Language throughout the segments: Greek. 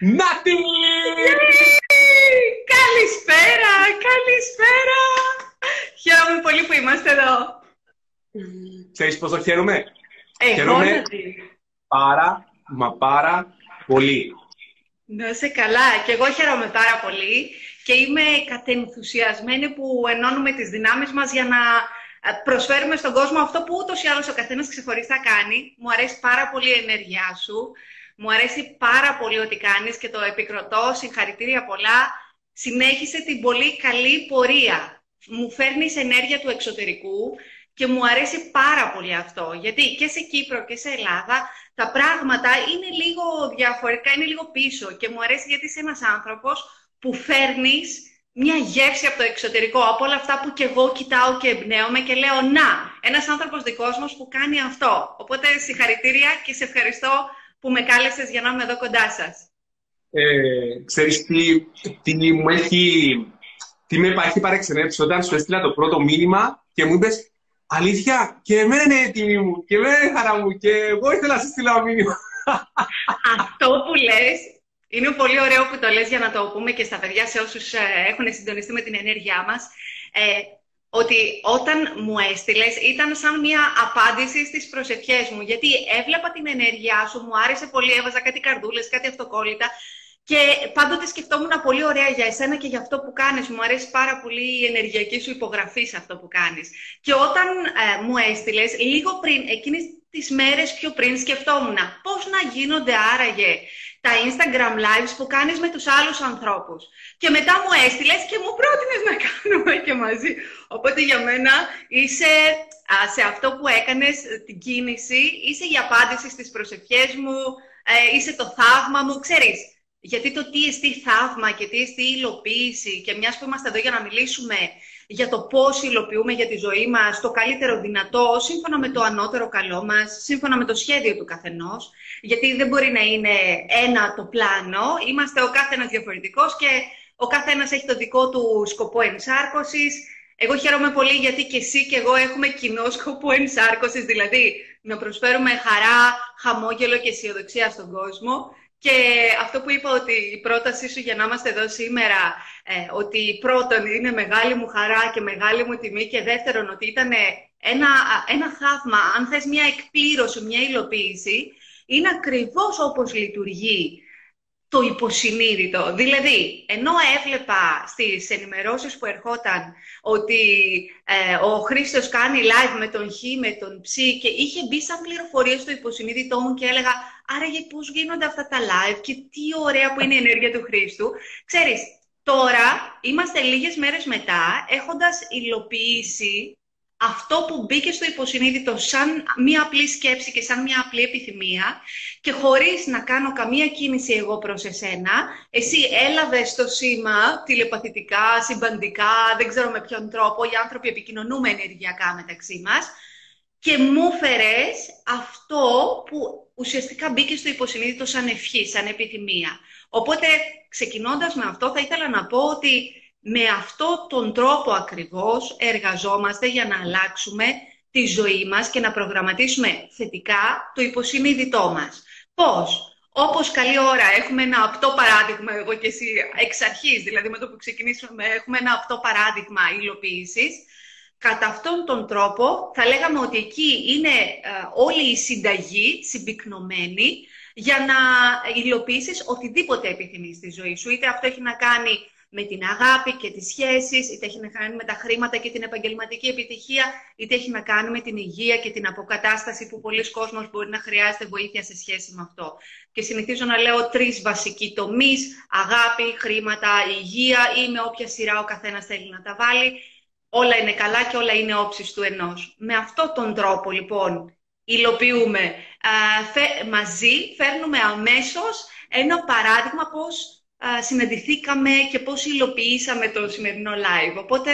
Νάτι! Καλησπέρα, καλησπέρα. Χαίρομαι πολύ που είμαστε εδώ. Ξέρεις πόσο χαίρομαι; Εγώ Χαίρομαι. να δεις. Πάρα, μα πάρα πολύ. Να είσαι καλά. Και εγώ χαίρομαι πάρα πολύ και είμαι κατενθουσιασμένη που ενώνουμε τις δυνάμεις μας για να ε, προσφέρουμε στον κόσμο αυτό που ούτως ή άλλως ο καθένας ξεχωριστά κάνει. Μου αρέσει πάρα πολύ η ενέργειά σου. Μου αρέσει πάρα πολύ ό,τι κάνεις και το επικροτώ. Συγχαρητήρια πολλά. Συνέχισε την πολύ καλή πορεία. Μου φέρνεις ενέργεια του εξωτερικού και μου αρέσει πάρα πολύ αυτό. Γιατί και σε Κύπρο και σε Ελλάδα τα πράγματα είναι λίγο διαφορετικά, είναι λίγο πίσω. Και μου αρέσει γιατί είσαι ένας άνθρωπος που φέρνεις μια γεύση από το εξωτερικό, από όλα αυτά που και εγώ κοιτάω και εμπνέομαι και λέω «Να, ένας άνθρωπος δικός μας που κάνει αυτό». Οπότε συγχαρητήρια και σε ευχαριστώ που με κάλεσες για να είμαι εδώ κοντά σας. Ε, ξέρεις τι, τι μου έχει, τι με έχει παρεξενέψει όταν σου έστειλα το πρώτο μήνυμα και μου είπες Αλήθεια, και εμένα είναι έτοιμη μου, και εμένα είναι χαρά μου, και εγώ ήθελα να σου στείλω μήνυμα. Αυτό που λες είναι πολύ ωραίο που το λες για να το πούμε και στα παιδιά σε όσους ε, έχουν συντονιστεί με την ενέργειά μας. Ε, ότι όταν μου έστειλες ήταν σαν μια απάντηση στις προσευχές μου. Γιατί έβλεπα την ενέργειά σου, μου άρεσε πολύ, έβαζα κάτι καρδούλες, κάτι αυτοκόλλητα και πάντοτε σκεφτόμουν πολύ ωραία για εσένα και για αυτό που κάνεις. Μου αρέσει πάρα πολύ η ενεργειακή σου υπογραφή σε αυτό που κάνεις. Και όταν ε, μου έστειλες, λίγο πριν, εκείνες τις μέρες πιο πριν, σκεφτόμουν πώς να γίνονται άραγε τα Instagram lives που κάνεις με τους άλλους ανθρώπους. Και μετά μου έστειλες και μου πρότεινες να κάνουμε και μαζί. Οπότε για μένα είσαι σε αυτό που έκανες την κίνηση, είσαι η απάντηση στις προσευχές μου, ε, είσαι το θαύμα μου, ξέρεις. Γιατί το τι εστί θαύμα και τι εστί υλοποίηση και μιας που είμαστε εδώ για να μιλήσουμε για το πώς υλοποιούμε για τη ζωή μας το καλύτερο δυνατό, σύμφωνα με το ανώτερο καλό μας, σύμφωνα με το σχέδιο του καθενός, γιατί δεν μπορεί να είναι ένα το πλάνο, είμαστε ο καθένας διαφορετικός και ο καθένας έχει το δικό του σκοπό ενσάρκωσης. Εγώ χαίρομαι πολύ γιατί και εσύ και εγώ έχουμε κοινό σκοπό ενσάρκωσης, δηλαδή να προσφέρουμε χαρά, χαμόγελο και αισιοδοξία στον κόσμο. Και αυτό που είπα ότι η πρότασή σου για να είμαστε εδώ σήμερα, ε, ότι πρώτον είναι μεγάλη μου χαρά και μεγάλη μου τιμή και δεύτερον ότι ήταν ένα, ένα θαύμα, αν θες μια εκπλήρωση, μια υλοποίηση, είναι ακριβώς όπως λειτουργεί το υποσυνείδητο. Δηλαδή, ενώ έβλεπα στις ενημερώσεις που ερχόταν ότι ε, ο Χρήστος κάνει live με τον Χ, με τον Ψ και είχε μπει σαν πληροφορίες στο υποσυνείδητό μου και έλεγα άραγε πώς γίνονται αυτά τα live και τι ωραία που είναι η ενέργεια του Χρήστου. Ξέρεις, τώρα είμαστε λίγες μέρες μετά έχοντας υλοποιήσει αυτό που μπήκε στο υποσυνείδητο σαν μία απλή σκέψη και σαν μία απλή επιθυμία και χωρίς να κάνω καμία κίνηση εγώ προς εσένα, εσύ έλαβες το σήμα τηλεπαθητικά, συμπαντικά, δεν ξέρω με ποιον τρόπο, οι άνθρωποι επικοινωνούμε ενεργειακά μεταξύ μας και μου φέρες αυτό που ουσιαστικά μπήκε στο υποσυνείδητο σαν ευχή, σαν επιθυμία. Οπότε, ξεκινώντας με αυτό, θα ήθελα να πω ότι με αυτό τον τρόπο ακριβώς εργαζόμαστε για να αλλάξουμε τη ζωή μας και να προγραμματίσουμε θετικά το υποσυνείδητό μας. Πώς; Όπως καλή ώρα έχουμε ένα απτό παράδειγμα, εγώ και εσύ εξ αρχής, δηλαδή με το που ξεκινήσουμε έχουμε ένα απτό παράδειγμα υλοποίησης. Κατά αυτόν τον τρόπο θα λέγαμε ότι εκεί είναι ε, όλη η συνταγή συμπυκνωμένη για να υλοποιήσεις οτιδήποτε επιθυμείς στη ζωή σου. Είτε αυτό έχει να κάνει με την αγάπη και τις σχέσεις, είτε έχει να κάνει με τα χρήματα και την επαγγελματική επιτυχία, είτε έχει να κάνει με την υγεία και την αποκατάσταση που πολλοί κόσμος μπορεί να χρειάζεται βοήθεια σε σχέση με αυτό. Και συνηθίζω να λέω τρεις βασικοί τομείς, αγάπη, χρήματα, υγεία ή με όποια σειρά ο καθένας θέλει να τα βάλει. Όλα είναι καλά και όλα είναι όψεις του ενός. Με αυτόν τον τρόπο λοιπόν υλοποιούμε μαζί, φέρνουμε αμέσως ένα παράδειγμα πώς συναντηθήκαμε και πώς υλοποιήσαμε το σημερινό live. Οπότε...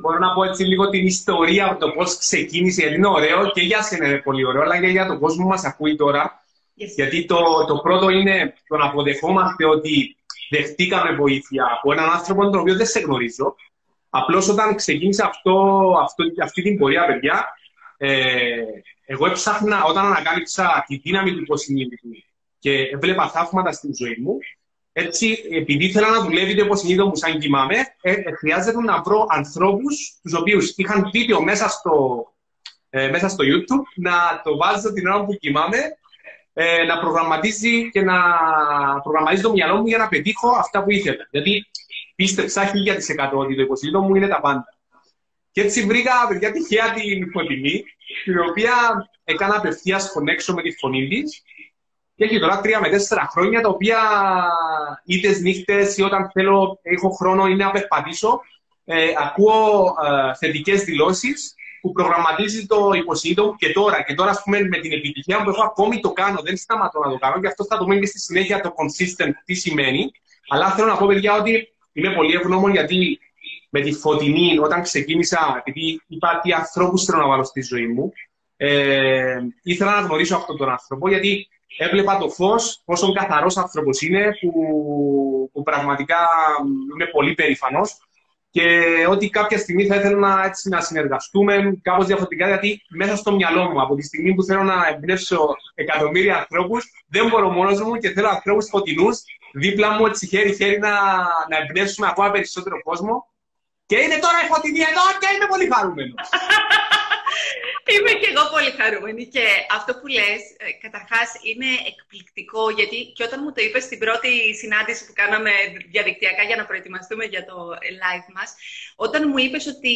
Μπορώ, να πω έτσι λίγο την ιστορία, το πώς ξεκίνησε, γιατί είναι ωραίο και για σένα είναι πολύ ωραίο, αλλά και για τον κόσμο μας ακούει τώρα. Γιατί το, το πρώτο είναι το να αποδεχόμαστε ότι δεχτήκαμε βοήθεια από έναν άνθρωπο τον οποίο δεν σε γνωρίζω. Απλώς όταν ξεκίνησε αυτό, αυτό, αυτή την πορεία, παιδιά, ε, εγώ έψαχνα, όταν ανακάλυψα τη δύναμη του υποσυνείδητου και έβλεπα θαύματα στην ζωή μου, έτσι, επειδή ήθελα να δουλεύει το υποσυνείδητο μου σαν κοιμάμαι, ε, ε, χρειάζεται να βρω ανθρώπους τους οποίους είχαν βίντεο μέσα στο, ε, μέσα στο YouTube, να το βάζω την ώρα που κοιμάμαι, ε, να προγραμματίζει και να προγραμματίζει το μυαλό μου για να πετύχω αυτά που ήθελα. Γιατί πίστεψα χίλια τη εκατό ότι το υποσυνείδητο μου είναι τα πάντα. Και έτσι βρήκα, παιδιά, τυχαία την φωτεινή, την οποία έκανα απευθείας connection με τη φωνή της και έχει τώρα τρία με τέσσερα χρόνια, τα οποία είτε νύχτες ή όταν θέλω, έχω χρόνο ή να περπατήσω, ε, ακούω ε, θετικές δηλώσεις που προγραμματίζει το υποσυνείδητο μου και τώρα. Και τώρα, ας πούμε, με την επιτυχία που έχω, ακόμη το κάνω. Δεν σταματώ να το κάνω. Και αυτό θα το μείνει και στη συνέχεια το consistent τι σημαίνει. Αλλά θέλω να πω, παιδιά, ότι είμαι πολύ ευγνώμων γιατί με τη φωτεινή, όταν ξεκίνησα, επειδή είπα τι ανθρώπους θέλω να βάλω στη ζωή μου, ε, ήθελα να γνωρίσω αυτόν τον άνθρωπο, γιατί έβλεπα το φως, πόσο καθαρός άνθρωπος είναι, που, που πραγματικά είμαι πολύ περήφανος. Και ότι κάποια στιγμή θα ήθελα να, έτσι, να συνεργαστούμε κάπως διαφορετικά, γιατί μέσα στο μυαλό μου, από τη στιγμή που θέλω να εμπνεύσω εκατομμύρια ανθρώπους, δεν μπορώ μόνος μου και θέλω ανθρώπους φωτεινού δίπλα μου, έτσι χέρι-χέρι να, να εμπνεύσουμε ακόμα περισσότερο κόσμο. Και είναι τώρα η φωτεινή εδώ και είμαι πολύ χαρούμενος. Είμαι και εγώ πολύ χαρούμενη και αυτό που λες, ε, καταρχάς είναι εκπληκτικό γιατί και όταν μου το είπες στην πρώτη συνάντηση που κάναμε διαδικτυακά για να προετοιμαστούμε για το live μας, όταν μου είπες ότι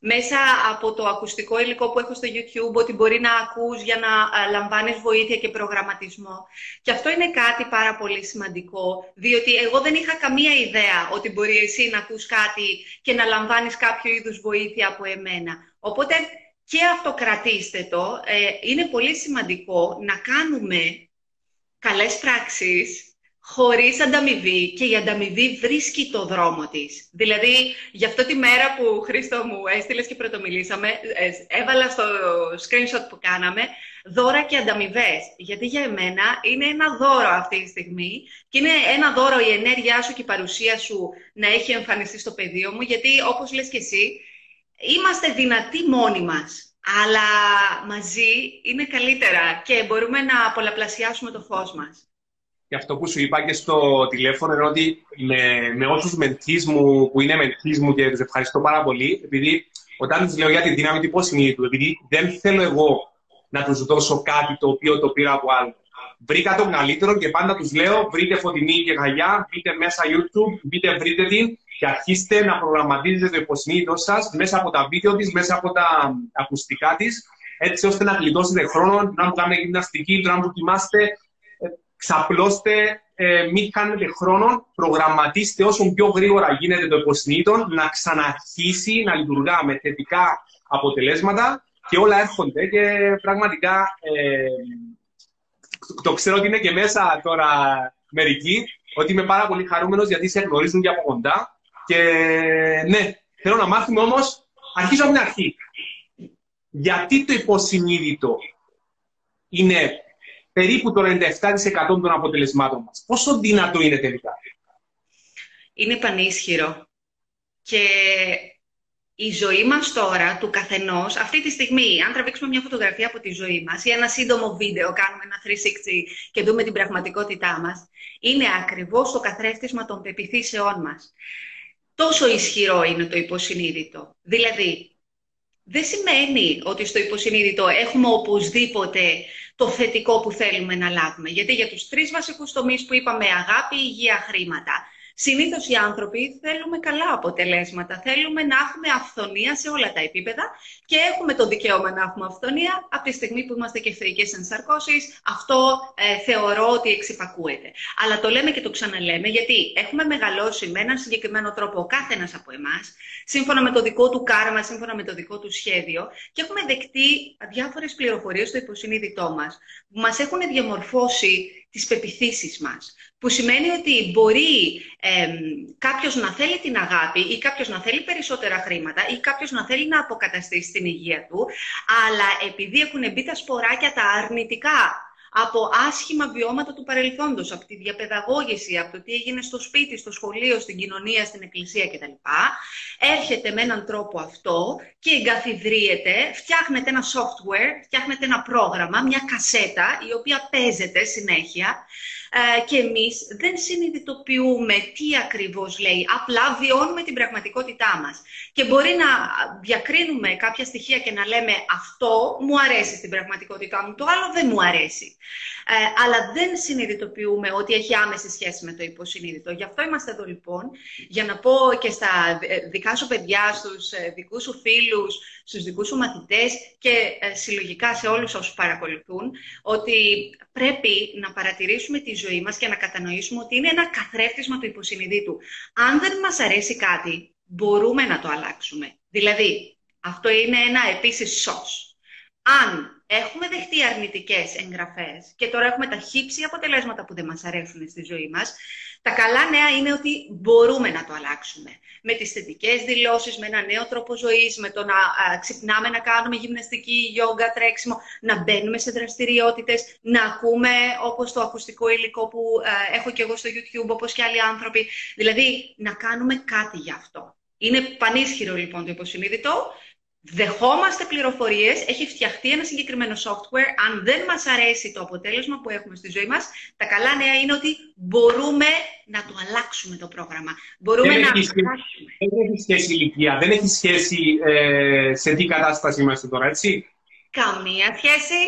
μέσα από το ακουστικό υλικό που έχω στο YouTube ότι μπορεί να ακούς για να ε, λαμβάνεις βοήθεια και προγραμματισμό. Και αυτό είναι κάτι πάρα πολύ σημαντικό, διότι εγώ δεν είχα καμία ιδέα ότι μπορεί εσύ να ακούς κάτι και να λαμβάνεις κάποιο είδους βοήθεια από εμένα. Οπότε και αυτοκρατήστε το. Ε, είναι πολύ σημαντικό να κάνουμε καλές πράξεις χωρίς ανταμοιβή και η ανταμοιβή βρίσκει το δρόμο της. Δηλαδή, για αυτό τη μέρα που Χρήστο μου έστειλες και πρωτομιλήσαμε, ε, έβαλα στο screenshot που κάναμε δώρα και ανταμοιβές. Γιατί για εμένα είναι ένα δώρο αυτή τη στιγμή και είναι ένα δώρο η ενέργειά σου και η παρουσία σου να έχει εμφανιστεί στο πεδίο μου, γιατί όπως λες και εσύ, είμαστε δυνατοί μόνοι μας, αλλά μαζί είναι καλύτερα και μπορούμε να πολλαπλασιάσουμε το φως μας. Και αυτό που σου είπα και στο τηλέφωνο είναι ότι με, με όσους μεντείς μου, που είναι μεντείς μου και τους ευχαριστώ πάρα πολύ, επειδή όταν τους λέω για τη δύναμη του υποσυνείδητου, επειδή δεν θέλω εγώ να τους δώσω κάτι το οποίο το πήρα από άλλο. Βρήκα το καλύτερο και πάντα τους λέω βρείτε φωτεινή και γαλιά, μπείτε μέσα YouTube, μπείτε βρείτε την και αρχίστε να προγραμματίζετε το υποσυνείδητό σας μέσα από τα βίντεο της, μέσα από τα ακουστικά της, έτσι ώστε να γλιτώσετε χρόνο, να που κάνετε γυμναστική, να που κοιμάστε. Ε, ξαπλώστε, ε, μην κάνετε χρόνο, προγραμματίστε όσο πιο γρήγορα γίνεται το υποσυνείδητο να ξαναρχίσει να λειτουργά με θετικά αποτελέσματα και όλα έρχονται και πραγματικά ε, το ξέρω ότι είναι και μέσα τώρα μερικοί, ότι είμαι πάρα πολύ χαρούμενος γιατί σε γνωρίζουν και από κοντά και ναι, θέλω να μάθουμε όμως, αρχίζω από την αρχή. Γιατί το υποσυνείδητο είναι περίπου το 97% των αποτελεσμάτων μας; Πόσο δυνατό είναι τελικά; Είναι πανίσχυρο. Και η ζωή μας τώρα, του καθενός, αυτή τη στιγμή, αν τραβήξουμε μια φωτογραφία από τη ζωή μας ή ένα σύντομο βίντεο, κάνουμε ένα 360 και δούμε την πραγματικότητά μας, είναι ακριβώς το καθρέφτισμα των πεπιθήσεών μας τόσο ισχυρό είναι το υποσυνείδητο. Δηλαδή, δεν σημαίνει ότι στο υποσυνείδητο έχουμε οπωσδήποτε το θετικό που θέλουμε να λάβουμε. Γιατί για τους τρεις βασικούς τομείς που είπαμε, αγάπη, υγεία, χρήματα, Συνήθως οι άνθρωποι θέλουμε καλά αποτελέσματα. Θέλουμε να έχουμε αυθονία σε όλα τα επίπεδα και έχουμε το δικαίωμα να έχουμε αυθονία από τη στιγμή που είμαστε και θεϊκές ενσαρκώσει. Αυτό ε, θεωρώ ότι εξυπακούεται. Αλλά το λέμε και το ξαναλέμε γιατί έχουμε μεγαλώσει με έναν συγκεκριμένο τρόπο ο κάθε ένα από εμάς, σύμφωνα με το δικό του κάρμα, σύμφωνα με το δικό του σχέδιο και έχουμε δεκτεί διάφορες πληροφορίες στο υποσυνείδητό μας που μας έχουν διαμορφώσει τις πεπιθήσεις μας. Που σημαίνει ότι μπορεί ε, κάποιος να θέλει την αγάπη ή κάποιος να θέλει περισσότερα χρήματα ή κάποιος να θέλει να αποκαταστήσει την υγεία του, αλλά επειδή έχουν μπει τα σποράκια τα αρνητικά από άσχημα βιώματα του παρελθόντος, από τη διαπαιδαγώγηση, από το τι έγινε στο σπίτι, στο σχολείο, στην κοινωνία, στην εκκλησία κτλ. Έρχεται με έναν τρόπο αυτό και εγκαθιδρύεται, φτιάχνεται ένα software, φτιάχνεται ένα πρόγραμμα, μια κασέτα, η οποία παίζεται συνέχεια ε, και εμείς δεν συνειδητοποιούμε τι ακριβώς λέει. Απλά βιώνουμε την πραγματικότητά μας. Και μπορεί να διακρίνουμε κάποια στοιχεία και να λέμε αυτό μου αρέσει στην πραγματικότητά μου, το άλλο δεν μου αρέσει. Ε, αλλά δεν συνειδητοποιούμε ότι έχει άμεση σχέση με το υποσυνείδητο. Γι' αυτό είμαστε εδώ λοιπόν, για να πω και στα δικά σου παιδιά, στους ε, δικούς σου φίλους, στους δικούς σου μαθητές και ε, συλλογικά σε όλους όσους παρακολουθούν, ότι πρέπει να παρατηρήσουμε τη ζωή μας και να κατανοήσουμε ότι είναι ένα καθρέφτισμα του υποσυνειδήτου. Αν δεν μας αρέσει κάτι, μπορούμε να το αλλάξουμε. Δηλαδή, αυτό είναι ένα επίσης σως. Αν έχουμε δεχτεί αρνητικές εγγραφές και τώρα έχουμε τα χύψη αποτελέσματα που δεν μας αρέσουν στη ζωή μας, τα καλά νέα είναι ότι μπορούμε να το αλλάξουμε. Με τις θετικές δηλώσεις, με ένα νέο τρόπο ζωής, με το να ξυπνάμε να κάνουμε γυμναστική, γιόγκα, τρέξιμο, να μπαίνουμε σε δραστηριότητες, να ακούμε όπως το ακουστικό υλικό που έχω και εγώ στο YouTube, όπως και άλλοι άνθρωποι. Δηλαδή, να κάνουμε κάτι γι' αυτό. Είναι πανίσχυρο λοιπόν το υποσυνείδητο δεχόμαστε πληροφορίες, έχει φτιαχτεί ένα συγκεκριμένο software. Αν δεν μας αρέσει το αποτέλεσμα που έχουμε στη ζωή μας, τα καλά νέα είναι ότι μπορούμε να το αλλάξουμε το πρόγραμμα. Μπορούμε δεν να έχει αλλάξουμε. Δεν έχει σχέση ηλικία, δεν έχει σχέση ε, σε τι κατάσταση είμαστε τώρα, έτσι; Καμία σχέση.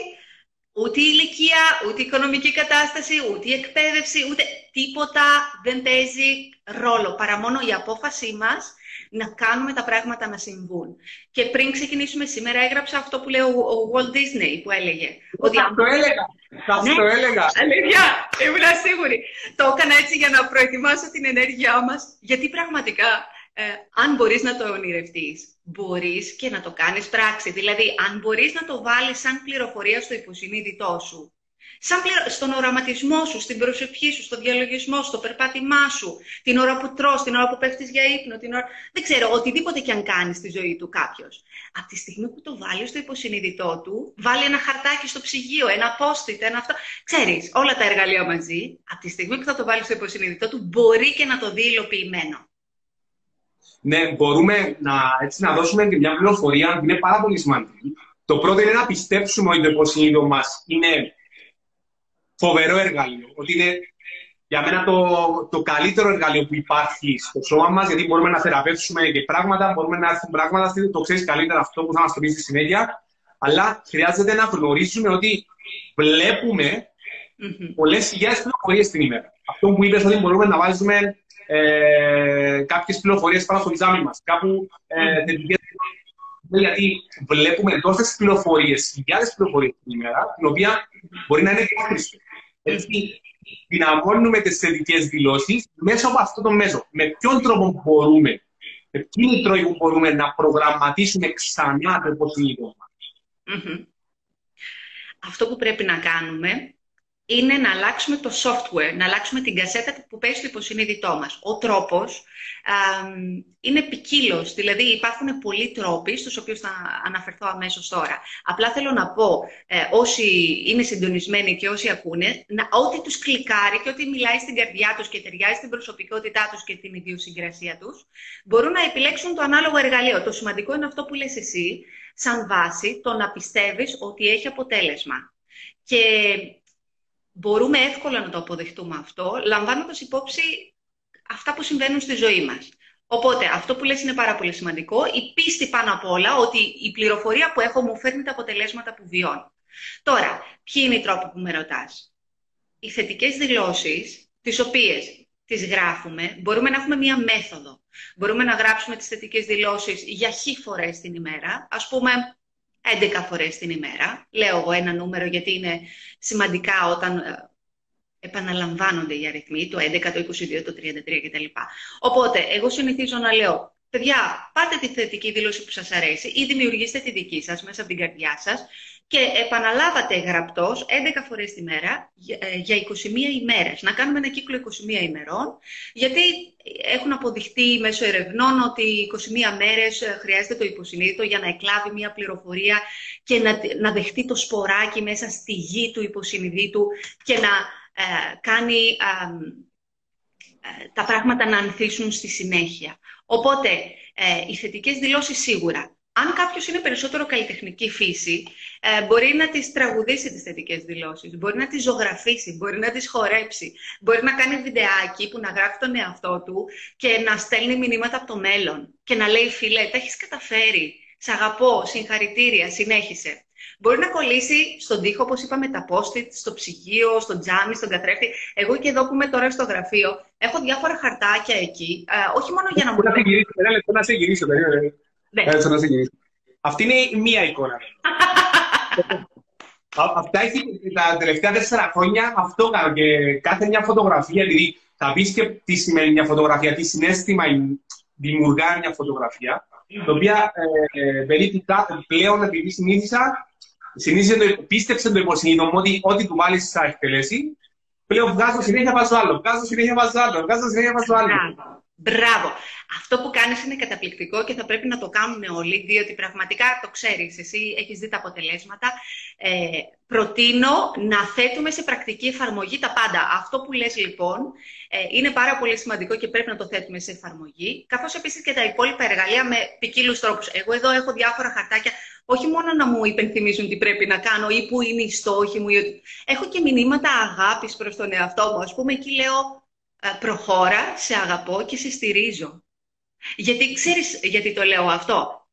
Ούτε η ηλικία, ούτε η οικονομική κατάσταση, ούτε η εκπαίδευση, ούτε τίποτα δεν παίζει ρόλο. Παρά μόνο η απόφασή μας να κάνουμε τα πράγματα να συμβούν. Και πριν ξεκινήσουμε σήμερα, έγραψα αυτό που λέει ο, Walt Disney που έλεγε. Ότι θα το έλεγα. Θα ναι, το έλεγα. Αλήθεια, ήμουν σίγουρη. Το έκανα έτσι για να προετοιμάσω την ενέργειά μας. Γιατί πραγματικά, ε, αν μπορείς να το ονειρευτείς, μπορείς και να το κάνεις πράξη. Δηλαδή, αν μπορείς να το βάλεις σαν πληροφορία στο υποσυνείδητό σου, Σαν στον οραματισμό σου, στην προσευχή σου, στον διαλογισμό σου, στο περπάτημά σου, την ώρα που τρως, την ώρα που πέφτεις για ύπνο, την ώρα... δεν ξέρω, οτιδήποτε και αν κάνεις στη ζωή του κάποιος. Από τη στιγμή που το βάλεις στο υποσυνείδητό του, βάλει ένα χαρτάκι στο ψυγείο, ένα post ένα αυτό. Ξέρεις, όλα τα εργαλεία μαζί, από τη στιγμή που θα το βάλεις στο υποσυνείδητό του, μπορεί και να το δει υλοποιημένο. Ναι, μπορούμε να, έτσι, να δώσουμε και μια πληροφορία που είναι πάρα πολύ σημαντική. Το πρώτο είναι να πιστέψουμε ότι το υποσυνείδητο μας είναι φοβερό εργαλείο. Ότι είναι για μένα το, το καλύτερο εργαλείο που υπάρχει στο σώμα μας, γιατί μπορούμε να θεραπεύσουμε και πράγματα, μπορούμε να έρθουν πράγματα. Το ξέρεις καλύτερα αυτό που θα μας το πει στη συνέχεια. Αλλά χρειάζεται να γνωρίζουμε ότι βλέπουμε mm-hmm. πολλές χιλιάδες πληροφορίες την ημέρα. Αυτό που είπες ότι μπορούμε να βάζουμε ε, κάποιες πληροφορίες πάνω στο τζάμι μας, κάπου ε, θετικέ γιατί βλέπουμε τόσες πληροφορίες, χιλιάδες πληροφορίες την ημέρα, την οποία μπορεί να είναι διάκριση. Έτσι, δυναμώνουμε τις θετικές δηλώσεις μέσα από αυτό το μέσο. Με ποιον τρόπο μπορούμε, με ποιον τρόπο μπορούμε να προγραμματίσουμε ξανά το υποσυνείδητο μα. Αυτό που πρέπει να κάνουμε είναι να αλλάξουμε το software, να αλλάξουμε την κασέτα που παίζει στο υποσυνείδητό μας. Ο τρόπος είναι ποικίλος. Δηλαδή υπάρχουν πολλοί τρόποι, στους οποίους θα αναφερθώ αμέσως τώρα. Απλά θέλω να πω, ε, όσοι είναι συντονισμένοι και όσοι ακούνε, να, ό,τι τους κλικάρει και ό,τι μιλάει στην καρδιά τους και ταιριάζει στην προσωπικότητά τους και την ιδιοσυγκρασία τους, μπορούν να επιλέξουν το ανάλογο εργαλείο. Το σημαντικό είναι αυτό που λες εσύ, σαν βάση, το να πιστεύεις ότι έχει αποτέλεσμα. Και μπορούμε εύκολα να το αποδεχτούμε αυτό, λαμβάνοντας υπόψη αυτά που συμβαίνουν στη ζωή μας. Οπότε, αυτό που λες είναι πάρα πολύ σημαντικό. Η πίστη πάνω απ' όλα ότι η πληροφορία που έχω μου φέρνει τα αποτελέσματα που βιώνω. Τώρα, ποιοι είναι οι τρόποι που με ρωτάς; Οι θετικές δηλώσεις, τις οποίες τις γράφουμε, μπορούμε να έχουμε μία μέθοδο. Μπορούμε να γράψουμε τις θετικές δηλώσεις για χι φορές την ημέρα. Ας πούμε, 11 φορές την ημέρα. Λέω εγώ ένα νούμερο γιατί είναι σημαντικά όταν ε, επαναλαμβάνονται οι αριθμοί, το 11, το 22, το 33 κτλ. Οπότε, εγώ συνηθίζω να λέω, παιδιά, πάρτε τη θετική δήλωση που σας αρέσει ή δημιουργήστε τη δική σας μέσα από την καρδιά σας και επαναλάβατε γραπτός 11 φορές τη μέρα για 21 ε, ημέρες. Να κάνουμε ένα κύκλο 21 ημερών, γιατί έχουν αποδειχτεί μέσω ερευνών ότι 21 μέρες ε, χρειάζεται το υποσυνείδητο για να εκλάβει μια πληροφορία και να, να δεχτεί το σποράκι μέσα στη γη του υποσυνειδήτου και να ε, κάνει τα πράγματα να ανθίσουν στη συνέχεια. Οπότε, οι θετικές δηλώσεις σίγουρα αν κάποιος είναι περισσότερο καλλιτεχνική φύση, ε, μπορεί να τι τραγουδήσει τις θετικές δηλώσεις, μπορεί να τις ζωγραφίσει, μπορεί να τις χορέψει, μπορεί να κάνει βιντεάκι που να γράφει τον εαυτό του και να στέλνει μηνύματα από το μέλλον και να λέει: Φίλε, τα έχεις καταφέρει. Σ' αγαπώ, συγχαρητήρια, συνέχισε. Μπορεί να κολλήσει στον τοίχο, όπως είπαμε, τα post στο ψυγείο, στο τζάμι, στον καθρέφτη. Εγώ και εδώ που είμαι τώρα στο γραφείο, έχω διάφορα χαρτάκια εκεί. Ε, όχι μόνο για να μου. Να σε γυρίσω, ναι. Έτσι να Αυτή είναι μία εικόνα. Αυτά έχει τα τελευταία τέσσερα χρόνια αυτό κάνω και κάθε μια φωτογραφία, δηλαδή θα πεις και τι σημαίνει μια φωτογραφία, τι συνέστημα δημιουργά μια φωτογραφία, το οποία ε, πλέον επειδή συνήθισα, συνήθισε το, πίστεψε το υποσυνείδητο μου ότι ό,τι του βάλεις θα εκτελέσει, πλέον βγάζω συνέχεια βάζω άλλο, βγάζω συνέχεια βάζω άλλο, βγάζω συνέχεια βάζω άλλο. Μπράβο. Αυτό που κάνεις είναι καταπληκτικό και θα πρέπει να το κάνουμε όλοι, διότι πραγματικά το ξέρεις, εσύ έχεις δει τα αποτελέσματα. Ε, προτείνω να θέτουμε σε πρακτική εφαρμογή τα πάντα. Αυτό που λες λοιπόν ε, είναι πάρα πολύ σημαντικό και πρέπει να το θέτουμε σε εφαρμογή, καθώς επίσης και τα υπόλοιπα εργαλεία με ποικίλους τρόπους. Εγώ εδώ έχω διάφορα χαρτάκια, όχι μόνο να μου υπενθυμίζουν τι πρέπει να κάνω ή που είναι οι στόχοι μου. Έχω και μηνύματα αγάπης προς τον εαυτό μου. Ας πούμε, εκεί λέω ε, προχώρα, σε αγαπώ και σε στηρίζω. Γιατί ξέρεις γιατί το λέω αυτό;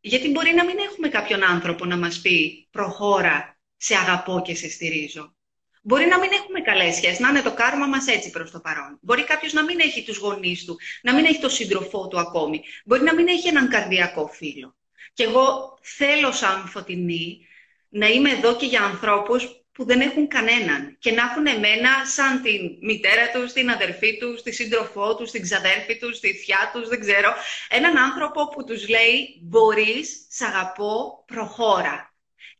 Γιατί μπορεί να μην έχουμε κάποιον άνθρωπο να μας πει προχώρα, σε αγαπώ και σε στηρίζω. Μπορεί να μην έχουμε καλές σχέσεις, να είναι το κάρμα μας έτσι προς το παρόν. Μπορεί κάποιος να μην έχει τους γονείς του, να μην έχει τον σύντροφό του ακόμη. Μπορεί να μην έχει έναν καρδιακό φίλο. Και εγώ θέλω, σαν φωτεινή, να είμαι εδώ και για ανθρώπους που δεν έχουν κανέναν και να έχουν εμένα σαν την μητέρα τους, την αδερφή τους, τη σύντροφό τους, την ξαδέρφη τους, τη θιά τους, δεν ξέρω. Έναν άνθρωπο που τους λέει «Μπορείς, σ' αγαπώ, προχώρα».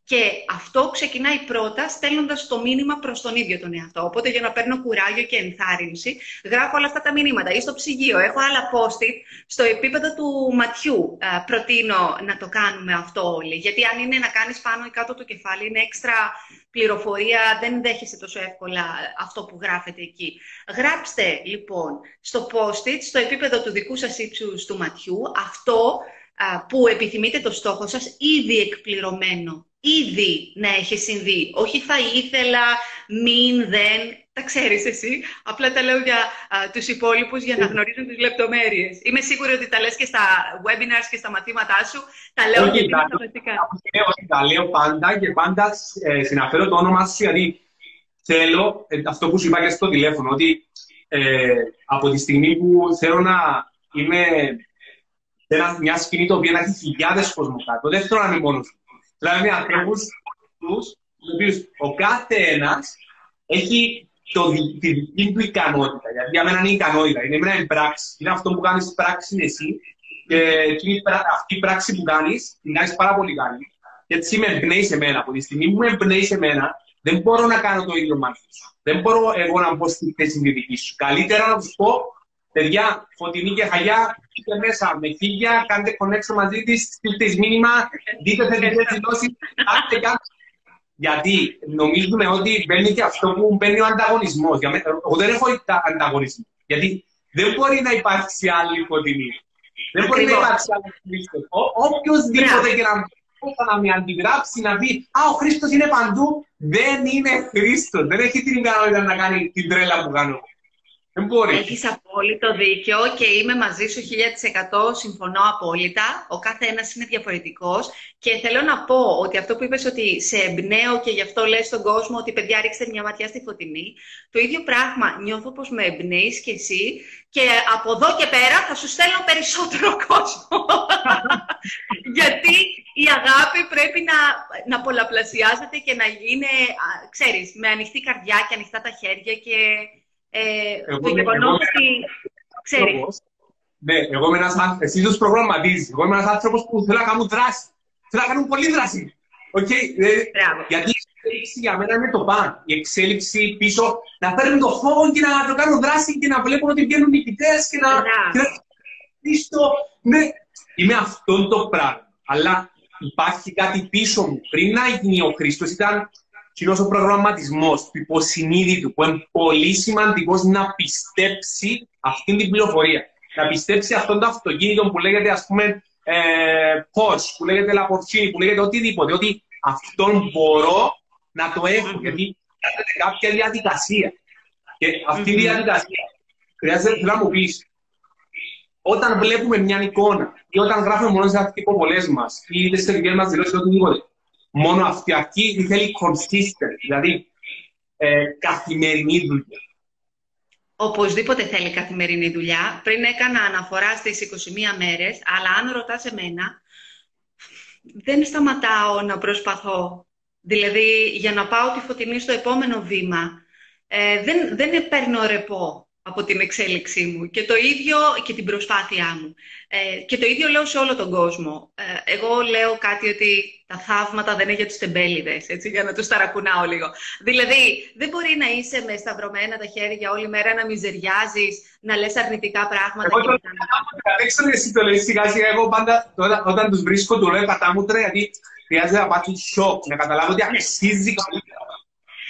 Και αυτό ξεκινάει πρώτα στέλνοντας το μήνυμα προς τον ίδιο τον εαυτό. Οπότε για να παίρνω κουράγιο και ενθάρρυνση, γράφω όλα αυτά τα μηνύματα. Ή στο ψυγείο, έχω άλλα post-it στο επίπεδο του ματιού. Ε, προτείνω να το κάνουμε αυτό όλοι. Γιατί αν είναι να κάνεις πάνω ή κάτω το κεφάλι, είναι έξτρα πληροφορία, δεν δέχεσαι τόσο εύκολα αυτό που γράφεται εκεί. Γράψτε λοιπόν στο post-it, στο επίπεδο του δικού σας ύψους του ματιού, αυτό που επιθυμείτε το στόχο σας ήδη εκπληρωμένο ήδη να έχει συμβεί. Όχι θα ήθελα, μην, δεν. Τα ξέρεις εσύ. Απλά τα λέω για α, τους υπόλοιπους για να γνωρίζουν τις λεπτομέρειες. Είμαι σίγουρη ότι τα λες και στα webinars και στα μαθήματά σου. Τα λέω Όχι, τα, τα λέω πάντα και πάντα ε, συναφέρω το όνομα σου γιατί θέλω, ε, αυτό που σου είπα και στο τηλέφωνο, ότι ε, από τη στιγμή που θέλω να είμαι σε μια σκηνή το οποίο να έχει χιλιάδες κόσμος κάτω, δεν θέλω να είμαι μόνος Δηλαδή, ανθρώπους τους οποίου ο κάθε ένας έχει το, τη δική του ικανότητα. Γιατί για μένα είναι η ικανότητα, είναι μια πράξη. Είναι αυτό που κάνεις πράξη είναι εσύ. Και αυτή η πράξη που κάνεις, την κάνεις πάρα πολύ καλή. Και έτσι με εμπνέει σε μένα. Από τη στιγμή που με εμπνέει σε μένα, δεν μπορώ να κάνω το ίδιο μαζί σου. Δεν μπορώ εγώ να μπω στη θέση τη δική σου. Καλύτερα να τους πω, παιδιά, φωτεινή και χαγιά, μπείτε μέσα με χίλια, κάντε connection μαζί της, στείλτε μήνυμα, δείτε θετικέ δηλώσεις, κάντε κάτι. Γιατί νομίζουμε ότι μπαίνει και αυτό που μπαίνει ο ανταγωνισμός. Εγώ δεν έχω ανταγωνισμό. Γιατί δεν μπορεί να υπάρξει άλλη φωτεινή. Δεν μπορεί να υπάρξει άλλη Χρήστο. Οποιοδήποτε και να να με αντιγράψει, να πει Α, ο Χρήστος είναι παντού, δεν είναι Χρήστος. Δεν έχει την ικανότητα να κάνει την τρέλα που κάνω. Δεν μπορεί. Έχεις απόλυτο δίκιο και είμαι μαζί σου 1000% συμφωνώ απόλυτα. Ο κάθε ένας είναι διαφορετικός και θέλω να πω ότι αυτό που είπες ότι σε εμπνέω και γι' αυτό λες στον κόσμο ότι παιδιά ρίξτε μια ματιά στη φωτεινή. Το ίδιο πράγμα νιώθω πως με εμπνέεις και εσύ και από εδώ και πέρα θα σου στέλνω περισσότερο κόσμο. Γιατί η αγάπη πρέπει να, να πολλαπλασιάζεται και να είναι, ξέρεις, με ανοιχτή καρδιά και ανοιχτά τα χέρια και ε, το γεγονός ότι. Ξέρει. Ναι, εγώ είμαι ένας άνθρωπος. Εσύ του προγραμματίζει. Εγώ είμαι ένας άνθρωπος που θέλω να κάνω δράση. Θέλω να κάνω πολύ δράση. Okay, γιατί η εξέλιξη για μένα είναι το παν. Η εξέλιξη πίσω να παίρνουν το φόβο και να το κάνουν δράση και να βλέπουν ότι βγαίνουν νικητές και να. Χριστό, ναι, είμαι αυτό το πράγμα. Αλλά υπάρχει κάτι πίσω μου. Πριν να γίνει ο Χρήστο, ήταν κοινός ο προγραμματισμός του υποσυνείδητου, που είναι πολύ σημαντικός να πιστέψει αυτή την πληροφορία. Να πιστέψει αυτό το αυτοκίνητο που λέγεται, ας πούμε, ε, που λέγεται Lamborghini, που λέγεται οτιδήποτε, ότι αυτόν μπορώ να το έχω, γιατί χρειάζεται κάποια διαδικασία. Και αυτή η διαδικασία χρειάζεται να μου πεις, όταν βλέπουμε μια εικόνα ή όταν γράφουμε μόνος σε αυτοκίνητο μας ή είτε σε δικέ μας δηλώσει οτιδήποτε, μόνο αυτή αυτή θέλει consistent, δηλαδή ε, καθημερινή δουλειά. Οπωσδήποτε θέλει καθημερινή δουλειά. Πριν έκανα αναφορά στις 21 μέρες, αλλά αν ρωτάς εμένα, δεν σταματάω να προσπαθώ. Δηλαδή, για να πάω τη φωτεινή στο επόμενο βήμα, ε, δεν, δεν παίρνω ρεπό από την εξέλιξή μου και το ίδιο και την προσπάθειά μου. Ε, και το ίδιο λέω σε όλο τον κόσμο. Ε, εγώ λέω κάτι ότι τα θαύματα δεν είναι για τους τεμπέληδες, έτσι, για να τους ταρακουνάω λίγο. Δηλαδή, δεν μπορεί να είσαι με σταυρωμένα τα χέρια όλη μέρα, να μιζεριάζεις, να λες αρνητικά πράγματα. Εγώ το δεν ξέρω εσύ το λέει σιγά σιγά, εγώ πάντα όταν, όταν τους βρίσκω του λέω κατάμουτρα γιατί χρειάζεται να πάθεις σοκ, να καταλάβω ότι αξίζει καλύτερα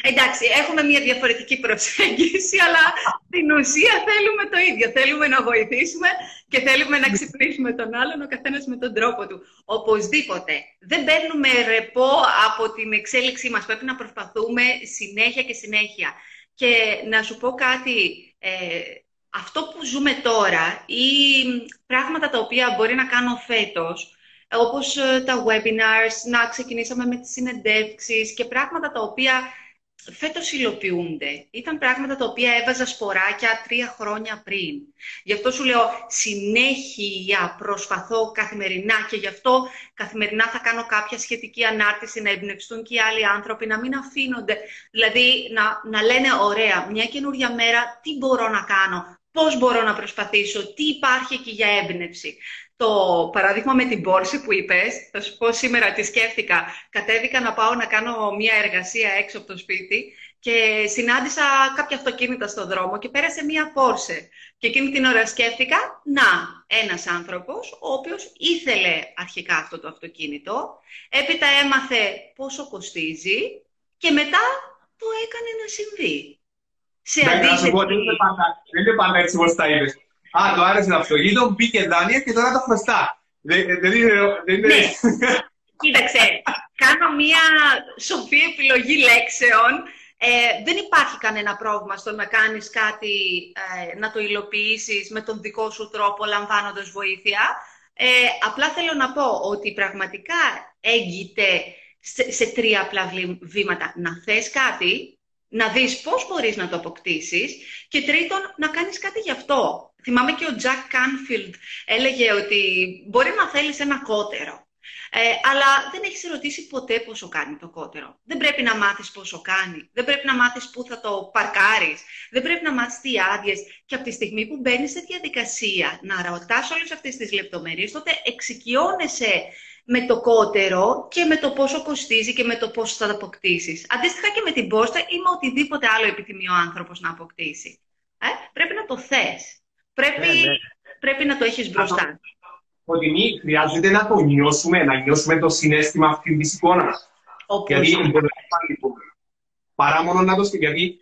Εντάξει, έχουμε μια διαφορετική προσέγγιση, αλλά στην ουσία θέλουμε το ίδιο. Θέλουμε να βοηθήσουμε και θέλουμε να ξυπνήσουμε τον άλλον, ο καθένας με τον τρόπο του. Οπωσδήποτε. Δεν παίρνουμε ρεπό από την εξέλιξή μας. Πρέπει να προσπαθούμε συνέχεια και συνέχεια. Και να σου πω κάτι. Ε, αυτό που ζούμε τώρα ή πράγματα τα οποία μπορεί να κάνω φέτος, όπως ε, τα webinars, να ξεκινήσαμε με τις συνεντεύξεις και πράγματα τα οποία φέτος υλοποιούνται. Ήταν πράγματα τα οποία έβαζα σποράκια τρία χρόνια πριν. Γι' αυτό σου λέω συνέχεια προσπαθώ καθημερινά και γι' αυτό καθημερινά θα κάνω κάποια σχετική ανάρτηση, να εμπνευστούν και οι άλλοι άνθρωποι, να μην αφήνονται. Δηλαδή να, να λένε ωραία, μια καινούργια μέρα, τι μπορώ να κάνω, πώς μπορώ να προσπαθήσω, τι υπάρχει εκεί για έμπνευση το παράδειγμα με την πόρση που είπες, θα σου πω σήμερα τι σκέφτηκα. Κατέβηκα να πάω να κάνω μια εργασία έξω από το σπίτι και συνάντησα κάποια αυτοκίνητα στο δρόμο και πέρασε μια πόρσε. Και εκείνη την ώρα σκέφτηκα, να, ένας άνθρωπος, ο οποίος ήθελε αρχικά αυτό το αυτοκίνητο, έπειτα έμαθε πόσο κοστίζει και μετά το έκανε να συμβεί. Σε αντίθεση... Δεν είναι πάντα έτσι όπως τα είπες. Α, το άρεσε το αυτοκίνητο, μπήκε δάνεια και τώρα το χρωστά. Δεν είναι. Ναι. Κοίταξε, κάνω μία σοφή επιλογή λέξεων. Ε, δεν υπάρχει κανένα πρόβλημα στο να κάνεις κάτι, ε, να το υλοποιήσεις με τον δικό σου τρόπο, λαμβάνοντας βοήθεια. Ε, απλά θέλω να πω ότι πραγματικά έγκυται σε, σε τρία απλά βήματα. Να θες κάτι, να δεις πώς μπορείς να το αποκτήσεις και τρίτον, να κάνεις κάτι γι' αυτό. Θυμάμαι και ο Jack Canfield έλεγε ότι μπορεί να θέλεις ένα κότερο. Ε, αλλά δεν έχεις ρωτήσει ποτέ πόσο κάνει το κότερο. Δεν πρέπει να μάθεις πόσο κάνει. Δεν πρέπει να μάθεις πού θα το παρκάρεις. Δεν πρέπει να μάθεις τι άδειες. Και από τη στιγμή που μπαίνεις σε διαδικασία να ρωτάς όλες αυτές τις λεπτομέρειες, τότε εξοικειώνεσαι με το κότερο και με το πόσο κοστίζει και με το πόσο θα το αποκτήσεις. Αντίστοιχα και με την πόστα ή με οτιδήποτε άλλο επιθυμεί ο άνθρωπος να αποκτήσει. Ε, πρέπει να το θες. Πρέπει, ναι, ναι. πρέπει να το έχεις μπροστά. Ότι χρειάζεται να το νιώσουμε, να νιώσουμε το συνέστημα αυτή της εικόνας. Γιατί είναι πολύ σημαντικό. Παρά μόνο να το σκεφτεί. Γιατί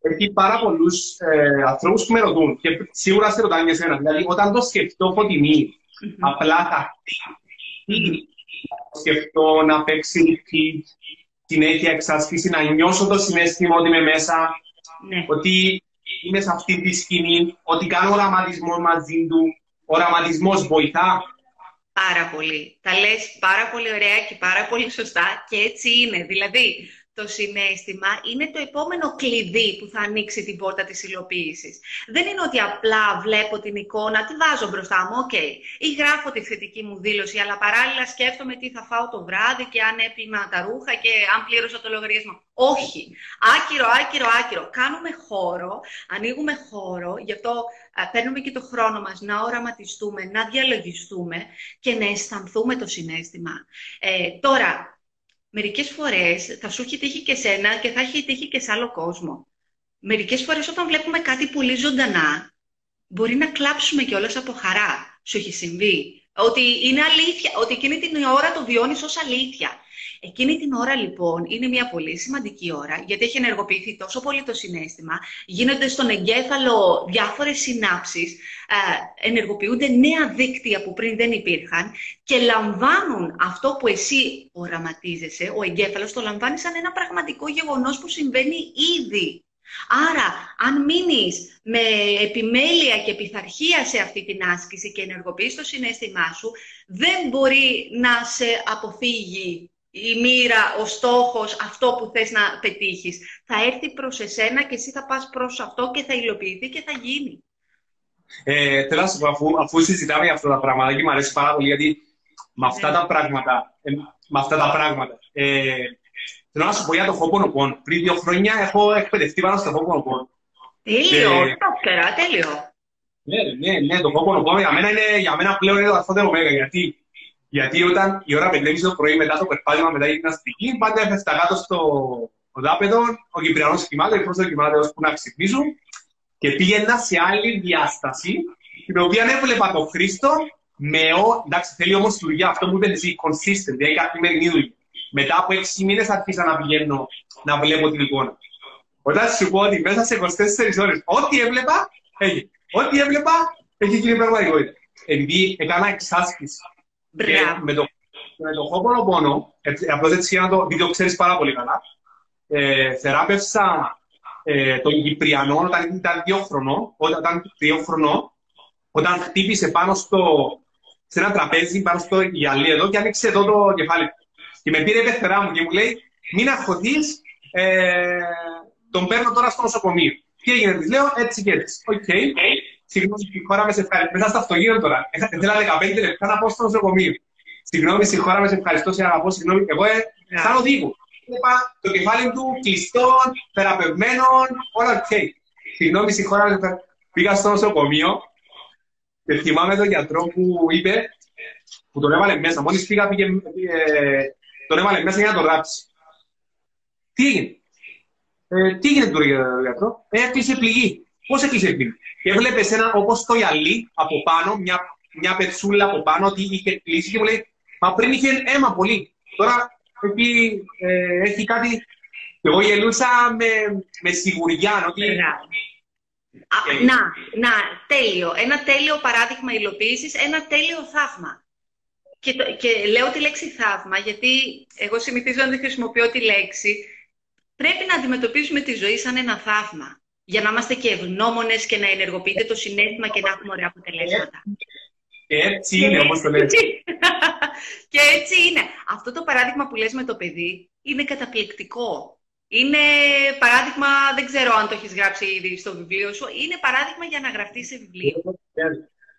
έχει πάρα πολλούς ε, ανθρώπους που με ρωτούν και σίγουρα σε ρωτάνε για σένα. Δηλαδή, όταν το σκεφτώ φωτεινή, mm-hmm. απλά θα σκεφτώ να παίξει συνέχεια εξάσκηση, να νιώσω το συναίσθημα ότι είμαι μέσα, ναι. ότι είμαι σε αυτή τη σκηνή, ότι κάνω οραματισμό μαζί του. Ο οραματισμός βοηθά. Πάρα πολύ. Τα λες πάρα πολύ ωραία και πάρα πολύ σωστά και έτσι είναι. Δηλαδή, το συναίσθημα είναι το επόμενο κλειδί που θα ανοίξει την πόρτα της υλοποίησης. Δεν είναι ότι απλά βλέπω την εικόνα, τη βάζω μπροστά μου, OK, okay. ή γράφω τη θετική μου δήλωση, αλλά παράλληλα σκέφτομαι τι θα φάω το βράδυ και αν έπλυμα τα ρούχα και αν πλήρωσα το λογαριασμό. Όχι. Άκυρο, άκυρο, άκυρο. Κάνουμε χώρο, ανοίγουμε χώρο, γι' αυτό παίρνουμε και το χρόνο μας να οραματιστούμε, να διαλογιστούμε και να αισθανθούμε το συνέστημα. Ε, τώρα, μερικές φορές θα σου έχει τύχει και σένα και θα έχει τύχει και σε άλλο κόσμο. Μερικές φορές όταν βλέπουμε κάτι πολύ ζωντανά, μπορεί να κλάψουμε κιόλας από χαρά. Σου έχει συμβεί. Ότι είναι αλήθεια, ότι εκείνη την ώρα το βιώνεις ως αλήθεια. Εκείνη την ώρα λοιπόν είναι μια πολύ σημαντική ώρα γιατί έχει ενεργοποιηθεί τόσο πολύ το συνέστημα, γίνονται στον εγκέφαλο διάφορες συνάψεις, ε, ενεργοποιούνται νέα δίκτυα που πριν δεν υπήρχαν και λαμβάνουν αυτό που εσύ οραματίζεσαι, ο εγκέφαλος το λαμβάνει σαν ένα πραγματικό γεγονός που συμβαίνει ήδη. Άρα, αν μείνεις με επιμέλεια και πειθαρχία σε αυτή την άσκηση και ενεργοποιείς το συνέστημά σου, δεν μπορεί να σε αποφύγει η μοίρα, ο στόχος, αυτό που θες να πετύχεις. Θα έρθει προς εσένα και εσύ θα πας προς αυτό και θα υλοποιηθεί και θα γίνει. Ε, θέλω να σου πω, αφού, αφού συζητάμε για αυτά τα πράγματα και μου αρέσει πάρα πολύ, γιατί με αυτά ναι. τα πράγματα, ε, με αυτά τα πράγματα, ε, θέλω να σου πω για το Ho'oponopono. Πριν δύο χρόνια έχω εκπαιδευτεί πάνω στο Ho'oponopono. Τέλειο, και... το ξέρα, τέλειο. Ναι, ναι, ναι, το Ho'oponopono για μένα, είναι, για μένα πλέον είναι το αρθότερο μέγα, γιατί γιατί όταν η ώρα πεντέμιση το πρωί μετά το περπάτημα, μετά η γυμναστική, πάντα έφεστα κάτω στο δάπεδο, ο Κυπριανός κοιμάται, οι πρόσωποι κοιμάται ώσπου να ξυπνήσουν και πήγαινα σε άλλη διάσταση, την οποία έβλεπα τον Χρήστο με ο. Εντάξει, θέλει όμως δουλειά, αυτό που είπες εσύ, consistent, δηλαδή καθημερινή δουλειά. Μετά από έξι μήνες άρχισα να πηγαίνω να βλέπω την εικόνα. Όταν σου πω ότι μέσα σε 24 ώρες, ό,τι έβλεπα, έγινε. Ό,τι έβλεπα, έχει γίνει πραγματικότητα. Επειδή έκανα εξάσκηση με το, με το Ho'oponopono, απλώς έτσι για να το, βίντεο ξέρεις πάρα πολύ καλά, ε, θεράπευσα ε, τον Κυπριανό όταν ήταν δύο χρονών, όταν ήταν δύο χρονών, όταν χτύπησε πάνω στο, σε ένα τραπέζι πάνω στο γυαλί εδώ και άνοιξε εδώ το κεφάλι. Και με πήρε η πεθερά μου και μου λέει, μην αγχωθείς, ε, τον παίρνω τώρα στο νοσοκομείο. Τι έγινε, της λέω, έτσι και έτσι. OK. Okay. Συγγνώμη, συγχώρα με σε ευχαριστώ. Μέσα στο αυτοκίνητο τώρα. Ήθελα 15 λεπτά να πάω στο νοσοκομείο. Συγγνώμη, συγχώρα με σε ευχαριστώ, σε αγαπώ. Συγγνώμη, εγώ ε, σαν οδήγο. Είπα το κεφάλι του κλειστό, θεραπευμένο, όλα οκ. Συγγνώμη, συγχώρα με Πήγα στο νοσοκομείο και θυμάμαι τον γιατρό που είπε, που τον έβαλε μέσα. Μόλις πήγα, πήγε, ε, τον έβαλε μέσα για να τον ράψει. Τι έγινε; Ε, τι έγινε τώρα γιατρό; Ε, έκλεισε πληγή. Πώς έκλεισε πληγή. Και έβλεπε ένα όπως το γυαλί από πάνω, μια, μια πετσούλα από πάνω, ότι είχε κλείσει και μου λέει Μα πριν είχε αίμα πολύ. Τώρα εκεί ε, έχει κάτι. Και εγώ γελούσα με, με σιγουριά. Ότι... Ε, να, να, τέλειο. Ένα τέλειο παράδειγμα υλοποίησης, ένα τέλειο θαύμα. Και, το, και λέω τη λέξη θαύμα, γιατί εγώ συνηθίζω να τη χρησιμοποιώ τη λέξη. Πρέπει να αντιμετωπίσουμε τη ζωή σαν ένα θαύμα για να είμαστε και ευγνώμονες και να ενεργοποιείται το συνέστημα και να έχουμε ωραία αποτελέσματα. Και έτσι είναι, όπω το λέτε. και έτσι είναι. Αυτό το παράδειγμα που λες με το παιδί είναι καταπληκτικό. Είναι παράδειγμα, δεν ξέρω αν το έχεις γράψει ήδη στο βιβλίο σου, είναι παράδειγμα για να γραφτείς σε βιβλίο.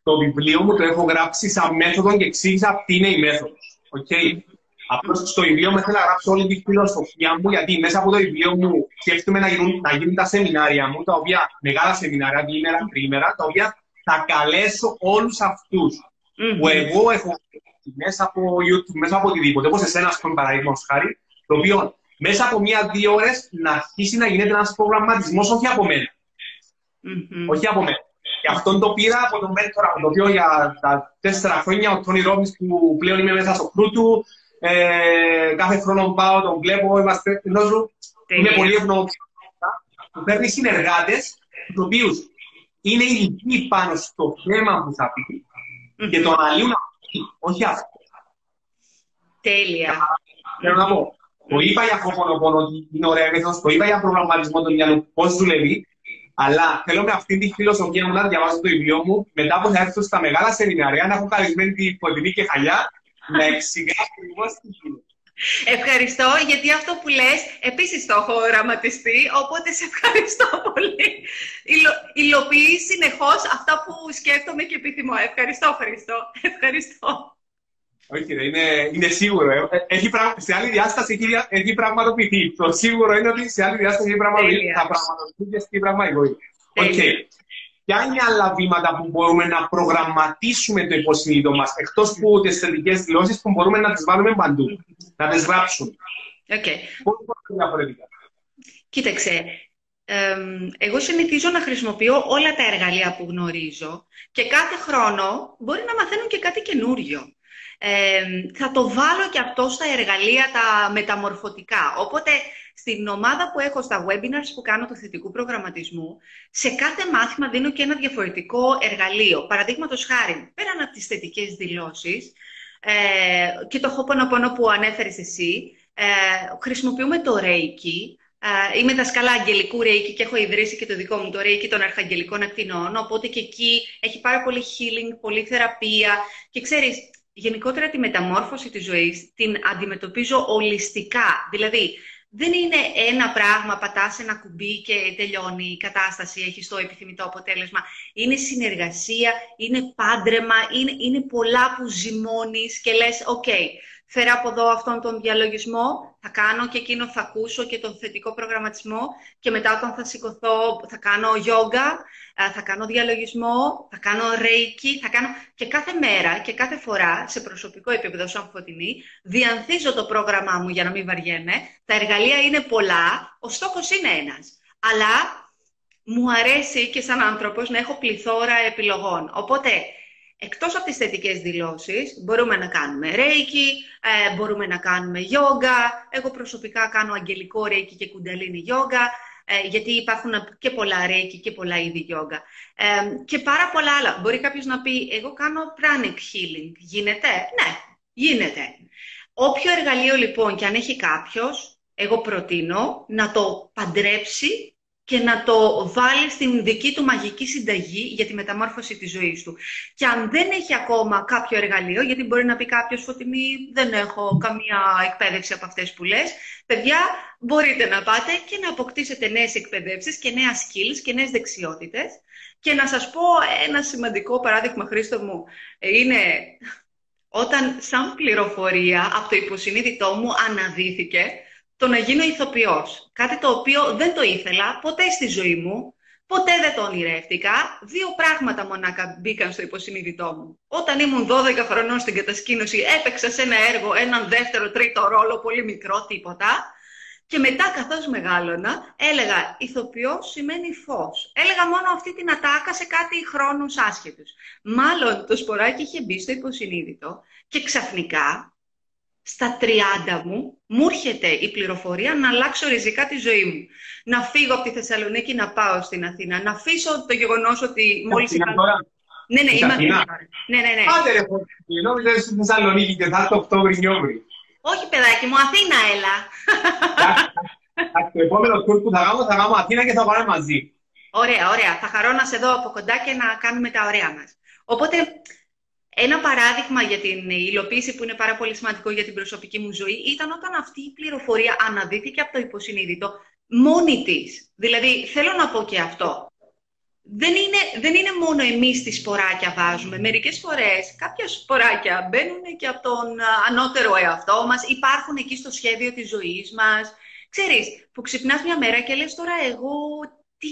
Το βιβλίο μου το έχω γράψει σαν μέθοδο και εξήγησα τι είναι η μέθοδος. Okay. Απλώς στο βιβλίο μου θέλω να γράψω όλη τη φιλοσοφία μου, γιατί μέσα από το βιβλίο μου σκέφτομαι να γίνουν, να γίνουν τα σεμινάρια μου, τα οποία μεγάλα σεμινάρια, διήμερα, τρίμερα, τα οποία θα καλέσω όλους αυτούς mm-hmm. που εγώ έχω μέσα από YouTube, μέσα από οτιδήποτε, όπως εσένα, ας πούμε, παραδείγματο χάρη, το οποίο μέσα από μία-δύο ώρες να αρχίσει να γίνεται ένας προγραμματισμός, όχι από μένα. Mm-hmm. Όχι από μένα. Και αυτόν το πήρα από τον μέντορα, το οποίο για τα τέσσερα χρόνια, ο Τόνι Ρόμπιν, που πλέον είμαι μέσα στο κρού του, ε, κάθε χρόνο πάω, τον βλέπω, είμαστε ενώ Είμαι πολύ ευγνώμη. Που παίρνει συνεργάτες, τους οποίους είναι ειδικοί πάνω στο θέμα που θα πει και το αναλύουν όχι αυτό. Τέλεια. Θέλω να πω. Το είπα για χωπονοπόνο ότι είναι ωραία μέθοδος, το είπα για προγραμματισμό των μυαλού, πώς δουλεύει, αλλά θέλω με αυτή τη φιλοσοφία μου να διαβάσω το βιβλίο μου μετά που θα έρθω στα μεγάλα σεμινάρια να έχω καλεσμένη την Κοντινή και Χαλιά να εξηγά ακριβώ τι γίνεται. Ευχαριστώ, γιατί αυτό που λες επίσης το έχω οραματιστεί, οπότε σε ευχαριστώ πολύ. Υλο, υλοποιείς συνεχώς αυτά που σκέφτομαι και επιθυμώ. Ευχαριστώ, Χριστό. Ευχαριστώ. Όχι, ρε, είναι, είναι σίγουρο. Ε. Έχει, σε άλλη διάσταση έχει, έχει πραγματοποιηθεί. Το σίγουρο είναι ότι σε άλλη διάσταση έχει πραγματοποιηθεί. Θα πραγματοποιηθεί και στην πραγματικότητα. Okay. Ποια είναι άλλα βήματα που μπορούμε να προγραμματίσουμε το υποσυνείδητο μας, εκτός από τις θετικές δηλώσεις που μπορούμε να τις βάλουμε παντού, να τις γράψουμε; Okay. Πώς διαφορετικά; Κοίταξε, εγώ συνηθίζω να χρησιμοποιώ όλα τα εργαλεία που γνωρίζω και κάθε χρόνο μπορεί να μαθαίνω και κάτι καινούριο. θα το βάλω και αυτό στα εργαλεία τα μεταμορφωτικά. Οπότε, στην ομάδα που έχω στα webinars που κάνω του θετικού προγραμματισμού, σε κάθε μάθημα δίνω και ένα διαφορετικό εργαλείο. Παραδείγματος χάρη, πέραν από τις θετικές δηλώσεις ε, και το χώπονο που ανέφερες εσύ, ε, χρησιμοποιούμε το Reiki, Uh, είμαι δασκάλα αγγελικού Reiki και έχω ιδρύσει και το δικό μου το Reiki των Αρχαγγελικών Ακτινών, οπότε και εκεί έχει πάρα πολύ healing, πολύ θεραπεία και ξέρεις, γενικότερα τη μεταμόρφωση της ζωής την αντιμετωπίζω ολιστικά. Δηλαδή, δεν είναι ένα πράγμα, πατάς ένα κουμπί και τελειώνει η κατάσταση, έχεις το επιθυμητό αποτέλεσμα. Είναι συνεργασία, είναι πάντρεμα, είναι, είναι πολλά που ζυμώνεις και λες, οκ, φέρα από εδώ αυτόν τον διαλογισμό, θα κάνω και εκείνο, θα ακούσω και τον θετικό προγραμματισμό και μετά όταν θα σηκωθώ θα κάνω γιόγκα, θα κάνω διαλογισμό, θα κάνω ρέικι, θα κάνω... Και κάθε μέρα και κάθε φορά, σε προσωπικό επίπεδο σαν φωτεινή, διανθίζω το πρόγραμμά μου για να μην βαριέμαι. Τα εργαλεία είναι πολλά, ο στόχος είναι ένας. Αλλά μου αρέσει και σαν άνθρωπος να έχω πληθώρα επιλογών. Οπότε, Εκτός από τις θετικές δηλώσεις, μπορούμε να κάνουμε ρέικι, ε, μπορούμε να κάνουμε γιόγκα. Εγώ προσωπικά κάνω αγγελικό ρέικι και κουνταλίνι γιόγκα, ε, γιατί υπάρχουν και πολλά ρέικι και πολλά είδη γιόγκα. Ε, και πάρα πολλά άλλα. Μπορεί κάποιος να πει, εγώ κάνω pranic healing. Γίνεται; Ναι, γίνεται. Όποιο εργαλείο λοιπόν και αν έχει κάποιος, εγώ προτείνω να το παντρέψει και να το βάλει στην δική του μαγική συνταγή για τη μεταμόρφωση της ζωής του. Και αν δεν έχει ακόμα κάποιο εργαλείο, γιατί μπορεί να πει κάποιος Φωτεινή, δεν έχω καμία εκπαίδευση από αυτές που λες, παιδιά, μπορείτε να πάτε και να αποκτήσετε νέες εκπαιδεύσεις και νέα skills και νέες δεξιότητες. Και να σας πω ένα σημαντικό παράδειγμα, Χρήστο μου, είναι όταν σαν πληροφορία από το υποσυνείδητό μου αναδύθηκε το να γίνω ηθοποιός. Κάτι το οποίο δεν το ήθελα ποτέ στη ζωή μου, ποτέ δεν το ονειρεύτηκα. Δύο πράγματα μονάκα μπήκαν στο υποσυνείδητό μου. Όταν ήμουν 12 χρονών στην κατασκήνωση, έπαιξα σε ένα έργο, έναν δεύτερο, τρίτο ρόλο, πολύ μικρό, τίποτα. Και μετά, καθώς μεγάλωνα, έλεγα ηθοποιός σημαίνει φως. Έλεγα μόνο αυτή την ατάκα σε κάτι χρόνους άσχετους. Μάλλον το σποράκι είχε μπει στο υποσυνείδητο και ξαφνικά στα 30 μου, μου έρχεται η πληροφορία να αλλάξω ριζικά τη ζωή μου. Να φύγω από τη Θεσσαλονίκη να πάω στην Αθήνα. Να αφήσω το γεγονός ότι μόλις. Ναι, ναι, είμαι Αθήνα; Ναι, ναι, ναι. Άντε ρε, νόμιζα στη Θεσσαλονίκη και θα έρθω Οκτώβρη Νιόβρη. Όχι, παιδάκι μου, Αθήνα, έλα. Το επόμενο tour που θα κάνω, θα κάνω Αθήνα και θα πάμε μαζί. Ωραία, ωραία. Θα χαρώ να σε δω από κοντά και να κάνουμε τα ωραία μας. Οπότε, ένα παράδειγμα για την υλοποίηση που είναι πάρα πολύ σημαντικό για την προσωπική μου ζωή ήταν όταν αυτή η πληροφορία αναδύθηκε από το υποσυνείδητο μόνη της. Δηλαδή, θέλω να πω και αυτό. Δεν είναι, δεν είναι μόνο εμείς τις σποράκια βάζουμε. Μερικές φορές κάποια σποράκια μπαίνουν και από τον ανώτερο εαυτό μας, υπάρχουν εκεί στο σχέδιο της ζωής μας. Ξέρεις, που ξυπνάς μια μέρα και λες τώρα εγώ τι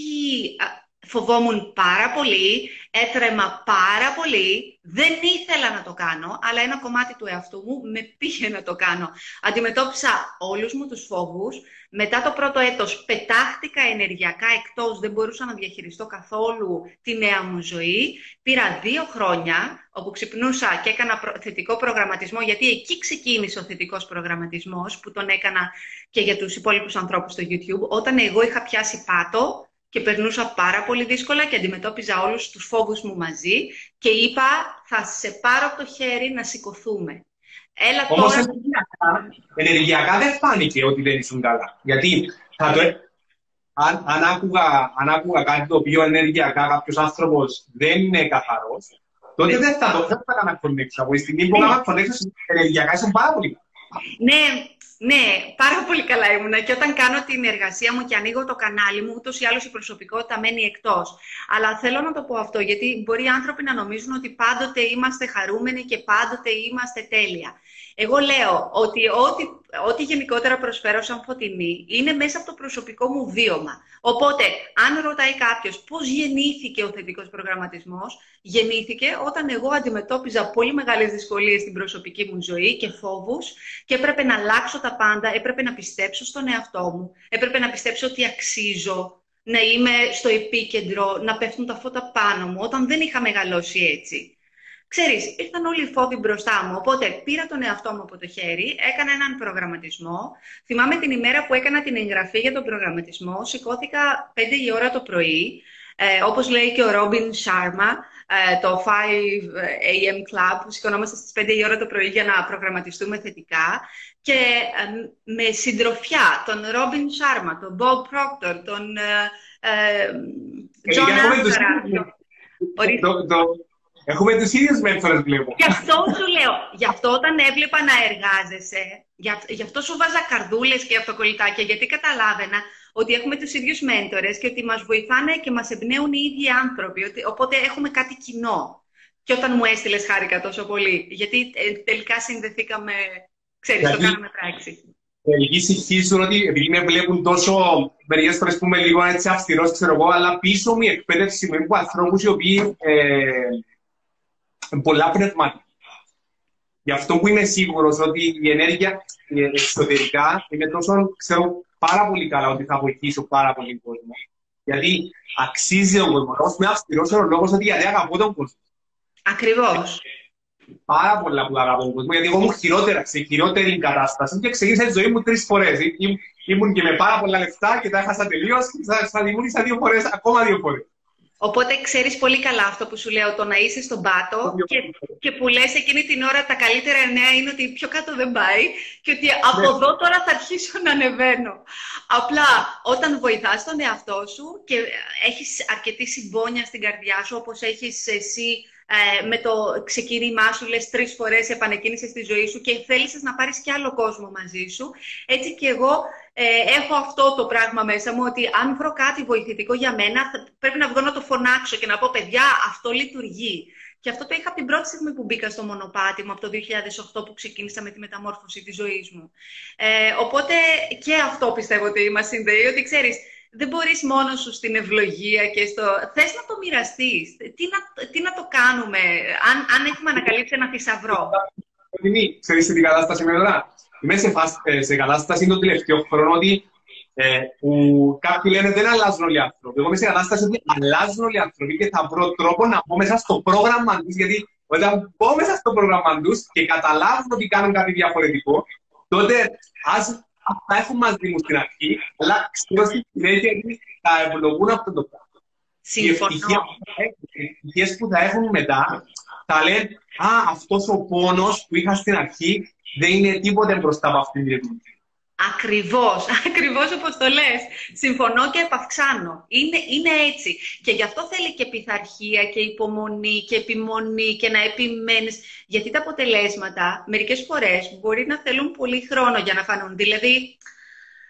φοβόμουν πάρα πολύ, έτρεμα πάρα πολύ, δεν ήθελα να το κάνω, αλλά ένα κομμάτι του εαυτού μου με πήγε να το κάνω. Αντιμετώπισα όλους μου τους φόβους. Μετά το πρώτο έτος πετάχτηκα ενεργειακά εκτός, δεν μπορούσα να διαχειριστώ καθόλου τη νέα μου ζωή. Πήρα δύο χρόνια όπου ξυπνούσα και έκανα θετικό προγραμματισμό, γιατί εκεί ξεκίνησε ο θετικός προγραμματισμός που τον έκανα και για τους υπόλοιπους ανθρώπους στο YouTube. Όταν εγώ είχα πιάσει πάτο, και περνούσα πάρα πολύ δύσκολα και αντιμετώπιζα όλους τους φόβους μου μαζί και είπα θα σε πάρω από το χέρι να σηκωθούμε. Έλα Όμως τώρα... ενεργειακά, δεν φάνηκε ότι δεν ήσουν καλά. Γιατί θα το... αν, αν, άκουγα, αν άκουγα κάτι το οποίο ενεργειακά κάποιος άνθρωπος δεν είναι καθαρός, τότε δεν θα το δεν θα έκανα connection. Από τη στιγμή που έκανα connection, ενεργειακά ήσουν πάρα πολύ Ναι, Ναι, πάρα πολύ καλά ήμουνα. Και όταν κάνω την εργασία μου και ανοίγω το κανάλι μου, ούτως ή άλλως η προσωπικότητα μένει εκτός. Αλλά θέλω να το πω αυτό, γιατί μπορεί οι άνθρωποι να νομίζουν ότι πάντοτε είμαστε χαρούμενοι και πάντοτε είμαστε τέλεια. Εγώ λέω ότι ό,τι, ό,τι γενικότερα προσφέρω σαν φωτεινή είναι μέσα από το προσωπικό μου βίωμα. Οπότε, αν ρωτάει κάποιος πώς γεννήθηκε ο θετικός προγραμματισμός, γεννήθηκε όταν εγώ αντιμετώπιζα πολύ μεγάλες δυσκολίες στην προσωπική μου ζωή και φόβους και έπρεπε να αλλάξω τα πάντα, έπρεπε να πιστέψω στον εαυτό μου, έπρεπε να πιστέψω ότι αξίζω, να είμαι στο επίκεντρο, να πέφτουν τα φώτα πάνω μου, όταν δεν είχα μεγαλώσει έτσι. Ξέρεις, ήρθαν όλοι οι φόβοι μπροστά μου, οπότε πήρα τον εαυτό μου από το χέρι, έκανα έναν προγραμματισμό. Θυμάμαι την ημέρα που έκανα την εγγραφή για τον προγραμματισμό, σηκώθηκα 5 η ώρα το πρωί, ε, όπως λέει και ο Ρόμπιν Σάρμα, ε, το 5 a.m. Club, που σηκωνόμαστε στις 5 η ώρα το πρωί για να προγραμματιστούμε θετικά. Και ε, με συντροφιά τον Ρόμπιν Σάρμα, τον Bob Proctor, τον Τζον ε, Έχουμε τους ίδιους μέντορες, βλέπω. Γι' αυτό σου λέω. Γι' αυτό όταν έβλεπα να εργάζεσαι, γι' αυτό σου 'βαζα καρδούλες και αυτοκολλητάκια, γιατί καταλάβαινα ότι έχουμε τους ίδιους μέντορες και ότι μας βοηθάνε και μας εμπνέουν οι ίδιοι άνθρωποι. οπότε έχουμε κάτι κοινό. Και όταν μου έστειλες, χάρηκα τόσο πολύ. Γιατί ε, τελικά συνδεθήκαμε, ξέρεις, το κάναμε πράξη. Τελική συγχύσουν ότι επειδή με βλέπουν τόσο μερικές φορές που είμαι λίγο έτσι αυστηρός, ξέρω εγώ, αλλά πίσω μου η εκπαίδευση με από ανθρώπους οι οποίοι ε, πολλά πνευματικά. Γι' αυτό που είμαι σίγουρος ότι η ενέργεια εσωτερικά είναι τόσο, ξέρω πάρα πολύ καλά ότι θα βοηθήσω πάρα πολύ τον κόσμο. Γιατί αξίζει ο κόσμο. Με αυστηρό ο λόγος ότι γιατί αγαπώ τον κόσμο. Ακριβώς. Πάρα πολλά που αγαπώ τον κόσμο. Γιατί εγώ ήμουν χειρότερα, σε χειρότερη κατάσταση και ξεκίνησα τη ζωή μου τρεις φορές. Ήμουν και με πάρα πολλά λεφτά και τα έχασα τελείως και θα δημιούργησα δύο φορές, ακόμα δύο φορές. Οπότε ξέρεις πολύ καλά αυτό που σου λέω, το να είσαι στον πάτο και, και που λες εκείνη την ώρα τα καλύτερα νέα είναι ότι πιο κάτω δεν πάει και ότι από ναι. εδώ τώρα θα αρχίσω να ανεβαίνω. Απλά όταν βοηθάς τον εαυτό σου και έχεις αρκετή συμπόνια στην καρδιά σου όπως έχεις εσύ ε, με το ξεκίνημά σου, λες τρεις φορές επανεκκίνησες στη ζωή σου και θέλησες να πάρεις και άλλο κόσμο μαζί σου. Έτσι και εγώ ε, έχω αυτό το πράγμα μέσα μου, ότι αν βρω κάτι βοηθητικό για μένα, πρέπει να βγω να το φωνάξω και να πω, παιδιά, αυτό λειτουργεί. Και αυτό το είχα από την πρώτη στιγμή που μπήκα στο μονοπάτι μου, από το 2008 που ξεκίνησα με τη μεταμόρφωση της ζωής μου. Ε, οπότε και αυτό πιστεύω ότι μας συνδέει, ότι ξέρεις, δεν μπορείς μόνος σου στην ευλογία και στο... Θες να το μοιραστείς. Τι, να, τι να το κάνουμε, αν, αν έχουμε ανακαλύψει ένα θησαυρό; Ξέρεις τι κατάσταση με τώρα; Είμαι σε, φάσ, ε, σε κατάσταση το τελευταίο χρόνο ότι ε, που κάποιοι λένε δεν αλλάζουν όλοι οι άνθρωποι. Εγώ είμαι σε κατάσταση ότι αλλάζουν όλοι οι άνθρωποι και θα βρω τρόπο να μπω μέσα στο πρόγραμμα τους. Γιατί όταν μπω μέσα στο πρόγραμμα τους και καταλάβουν ότι κάνουν κάτι διαφορετικό, τότε ας αυτά έχουν μαζί μου στην αρχή, αλλά ξέρω στη συνέχεια θα ευλογούν αυτό το πράγμα. Οι ευτυχίες που θα έχουν μετά θα λένε Α, αυτός ο πόνος που είχα στην αρχή δεν είναι τίποτε μπροστά από αυτήν την εμπειρία. Ακριβώς, ακριβώς όπως το λες. Συμφωνώ και επαυξάνω. Είναι, είναι έτσι. Και γι' αυτό θέλει και πειθαρχία και υπομονή και επιμονή και να επιμένεις. Γιατί τα αποτελέσματα μερικές φορές μπορεί να θέλουν πολύ χρόνο για να φανούν. Δηλαδή,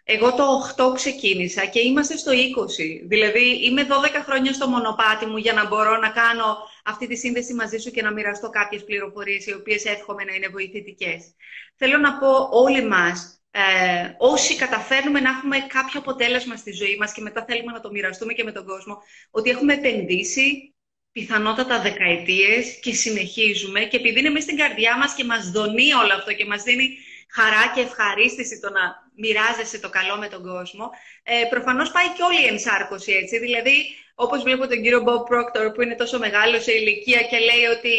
εγώ το 8 ξεκίνησα και είμαστε στο 20. Δηλαδή, είμαι 12 χρόνια στο μονοπάτι μου για να μπορώ να κάνω αυτή τη σύνδεση μαζί σου και να μοιραστώ κάποιες πληροφορίες οι οποίες εύχομαι να είναι βοηθητικές. Θέλω να πω όλοι μας ε, όσοι καταφέρνουμε να έχουμε κάποιο αποτέλεσμα στη ζωή μας και μετά θέλουμε να το μοιραστούμε και με τον κόσμο, ότι έχουμε επενδύσει πιθανότατα δεκαετίες και συνεχίζουμε και επειδή είναι μέσα στην καρδιά μας και μας δονεί όλο αυτό και μας δίνει χαρά και ευχαρίστηση το να μοιράζεσαι το καλό με τον κόσμο, ε, προφανώς πάει και όλη η ενσάρκωση έτσι. Δηλαδή, Όπως βλέπω τον κύριο Bob Proctor που είναι τόσο μεγάλο σε ηλικία και λέει ότι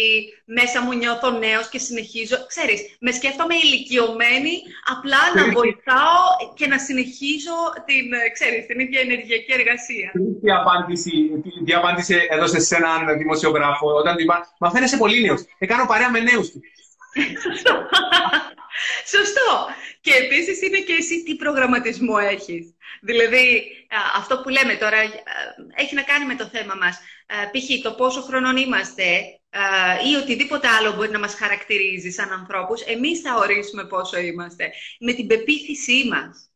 μέσα μου νιώθω νέος και συνεχίζω. Ξέρεις, με σκέφτομαι ηλικιωμένη, απλά να βοηθάω και να συνεχίζω την, ξέρεις, την ίδια ενεργειακή εργασία. Τι απάντηση, τι απάντηση έδωσε σε έναν δημοσιογράφο όταν του είπα Μα φαίνεσαι πολύ νέος. Έκανα παρέα με νέους του. Σωστό. Και επίσης είναι και εσύ τι προγραμματισμό έχεις. Δηλαδή, αυτό που λέμε τώρα έχει να κάνει με το θέμα μας. Π.χ. το πόσο χρονών είμαστε ε, ή οτιδήποτε άλλο μπορεί να μας χαρακτηρίζει σαν ανθρώπους, εμείς θα ορίσουμε πόσο είμαστε, με την πεποίθησή μας.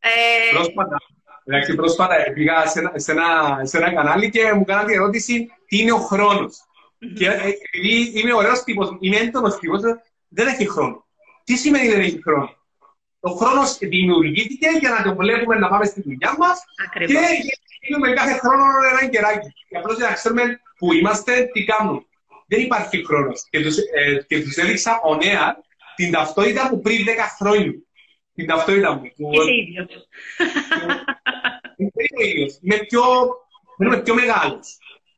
Ε... Πρόσφατα, εντάξει, πρόσφατα πήγα σε ένα, σε, ένα, σε ένα κανάλι και μου κάνατε ερώτηση τι είναι ο χρόνος. Mm-hmm. Και επειδή είμαι ωραίος τύπος, είμαι έντονος τύπος, δεν έχει χρόνο. Τι σημαίνει δεν έχει χρόνο. Ο χρόνο δημιουργήθηκε για να το βλέπουμε να πάμε στη δουλειά μα και γίνουμε κάθε χρόνο ένα κεράκι. Και απλώ για να ξέρουμε που είμαστε, τι κάνουμε. Δεν υπάρχει χρόνο. Και του ε, τους έδειξα ο Νέα την ταυτότητα μου πριν 10 χρόνια. Την ταυτότητα μου. Είσαι ίδιο. Είμαι ο ίδιο. Είμαι πιο, είμαι πιο μεγάλο.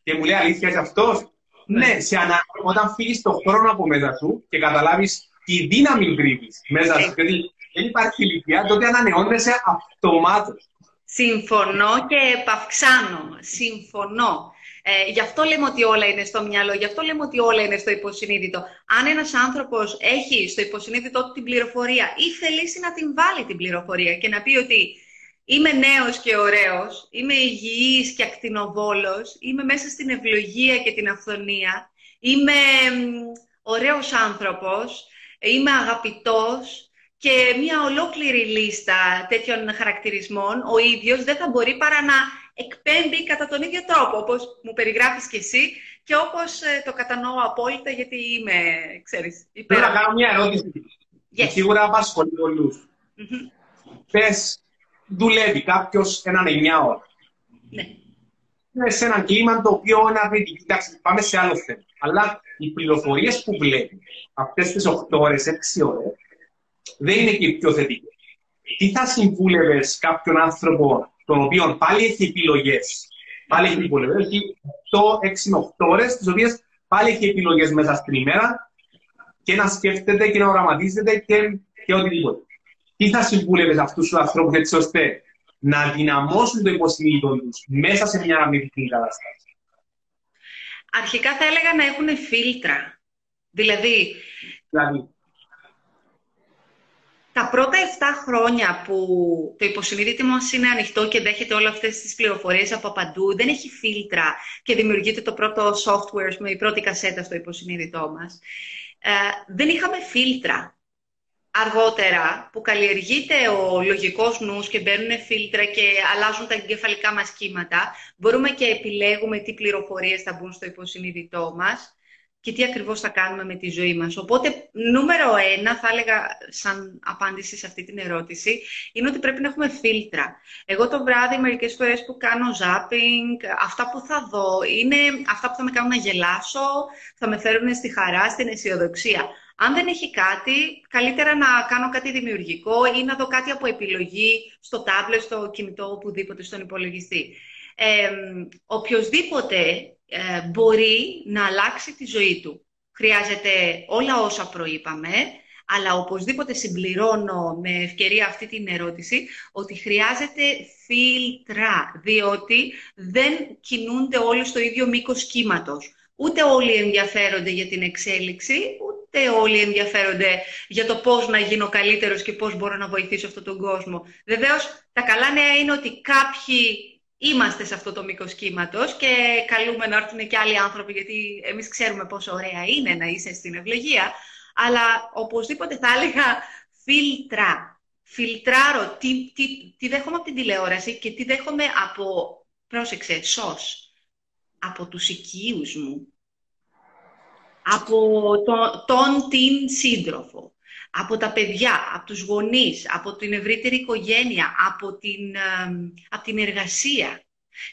Και μου λέει αλήθεια είσαι αυτό. Ναι, ναι σε ανα... όταν φύγεις τον χρόνο από μέσα σου και καταλάβεις τη δύναμη κρύβεις μέσα σου. Γιατί δεν υπάρχει ηλικία, τότε ανανεώνεσαι αυτομάτως. Συμφωνώ και επαυξάνω. Συμφωνώ. Ε, γι' αυτό λέμε ότι όλα είναι στο μυαλό, γι' αυτό λέμε ότι όλα είναι στο υποσυνείδητο. Αν ένας άνθρωπος έχει στο υποσυνείδητο του την πληροφορία ή θελήσει να την βάλει την πληροφορία και να πει ότι είμαι νέος και ωραίος, είμαι υγιής και ακτινοβόλος, είμαι μέσα στην ευλογία και την αυθονία, είμαι ωραίος άνθρωπος, είμαι αγαπητός και μια ολόκληρη λίστα τέτοιων χαρακτηρισμών, ο ίδιος δεν θα μπορεί παρά να εκπέμπει κατά τον ίδιο τρόπο, όπως μου περιγράφεις και εσύ και όπως ε, το κατανοώ απόλυτα, γιατί είμαι, ξέρεις, υπέρα. Θέλω να κάνω μια ερώτηση. Yes. Σίγουρα απασχολεί πολλούς. Mm-hmm. Πες, δουλεύει κάποιος έναν 9 ώρα. Ναι. Είναι σε ένα κλίμα το οποίο είναι αρνητικό. Εντάξει, πάμε σε άλλο θέμα. Αλλά οι πληροφορίες που βλέπει αυτές τις 8 ώρες, 6 ώρες, δεν είναι και πιο θετικές. Τι θα συμβούλευες κάποιον άνθρωπο τον οποίο πάλι έχει επιλογές. Πάλι έχει επιλογέ. Έχει 8, 6 με 8 ώρες, τις οποίες πάλι έχει επιλογές μέσα στην ημέρα και να σκέφτεται και να οραματίζεται και, και οτιδήποτε. Τι θα συμβούλευες αυτούς τους ανθρώπους έτσι ώστε να δυναμώσουν το υποσυνείδητο τους μέσα σε μια αρνητική κατάσταση; Αρχικά θα έλεγα να έχουν φίλτρα. Δηλαδή, δηλαδή τα πρώτα 7 χρόνια που το υποσυνείδητο μας είναι ανοιχτό και δέχεται όλες αυτές τις πληροφορίες από παντού, δεν έχει φίλτρα και δημιουργείται το πρώτο software, με η πρώτη κασέτα στο υποσυνείδητό μας, ε, δεν είχαμε φίλτρα. Αργότερα, που καλλιεργείται ο λογικός νους και μπαίνουν φίλτρα και αλλάζουν τα εγκεφαλικά μας κύματα, μπορούμε και επιλέγουμε τι πληροφορίες θα μπουν στο υποσυνείδητό μας και τι ακριβώς θα κάνουμε με τη ζωή μας. Οπότε, νούμερο ένα, θα έλεγα σαν απάντηση σε αυτή την ερώτηση, είναι ότι πρέπει να έχουμε φίλτρα. Εγώ το βράδυ, μερικές φορές που κάνω zapping, αυτά που θα δω είναι αυτά που θα με κάνουν να γελάσω, θα με φέρουν στη χαρά, στην αισιοδοξία. Αν δεν έχει κάτι, καλύτερα να κάνω κάτι δημιουργικό ή να δω κάτι από επιλογή στο τάμπλετ, στο κινητό, οπουδήποτε στον υπολογιστή. Ε, οποιοςδήποτε ε, μπορεί να αλλάξει τη ζωή του. Χρειάζεται όλα όσα προείπαμε, αλλά οπωσδήποτε συμπληρώνω με ευκαιρία αυτή την ερώτηση ότι χρειάζεται φίλτρα, διότι δεν κινούνται όλοι στο ίδιο μήκος κύματος. Ούτε όλοι ενδιαφέρονται για την εξέλιξη, ούτε όλοι ενδιαφέρονται για το πώς να γίνω καλύτερος και πώς μπορώ να βοηθήσω αυτόν τον κόσμο. Βεβαίως, τα καλά νέα είναι ότι κάποιοι είμαστε σε αυτό το μήκος κύματος και καλούμε να έρθουν και άλλοι άνθρωποι, γιατί εμείς ξέρουμε πόσο ωραία είναι να είσαι στην ευλογία. Αλλά οπωσδήποτε θα έλεγα φίλτρα. Φιλτράρω τι, τι, τι δέχομαι από την τηλεόραση και τι δέχομαι από, πρόσεξε, σως, από τους οικείους μου, από το, τον την σύντροφο, από τα παιδιά, από τους γονείς, από την ευρύτερη οικογένεια, από την, από την εργασία.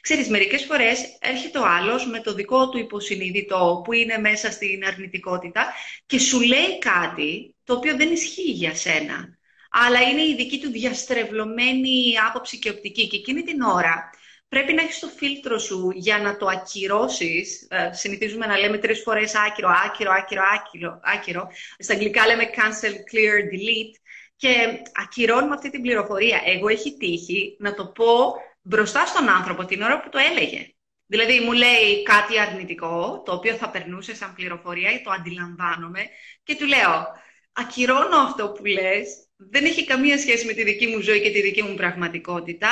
Ξέρεις, μερικές φορές έρχεται ο άλλος με το δικό του υποσυνείδητο που είναι μέσα στην αρνητικότητα και σου λέει κάτι το οποίο δεν ισχύει για σένα. Αλλά είναι η δική του διαστρεβλωμένη άποψη και οπτική. Και εκείνη την ώρα πρέπει να έχεις το φίλτρο σου για να το ακυρώσεις. Ε, συνηθίζουμε να λέμε τρεις φορές άκυρο, άκυρο, άκυρο, άκυρο, άκυρο. Στα αγγλικά λέμε cancel, clear, delete. Και ακυρώνουμε αυτή την πληροφορία. Εγώ έχει τύχει να το πω μπροστά στον άνθρωπο την ώρα που το έλεγε. Δηλαδή μου λέει κάτι αρνητικό, το οποίο θα περνούσε σαν πληροφορία ή το αντιλαμβάνομαι και του λέω ακυρώνω αυτό που λες, δεν έχει καμία σχέση με τη δική μου ζωή και τη δική μου πραγματικότητα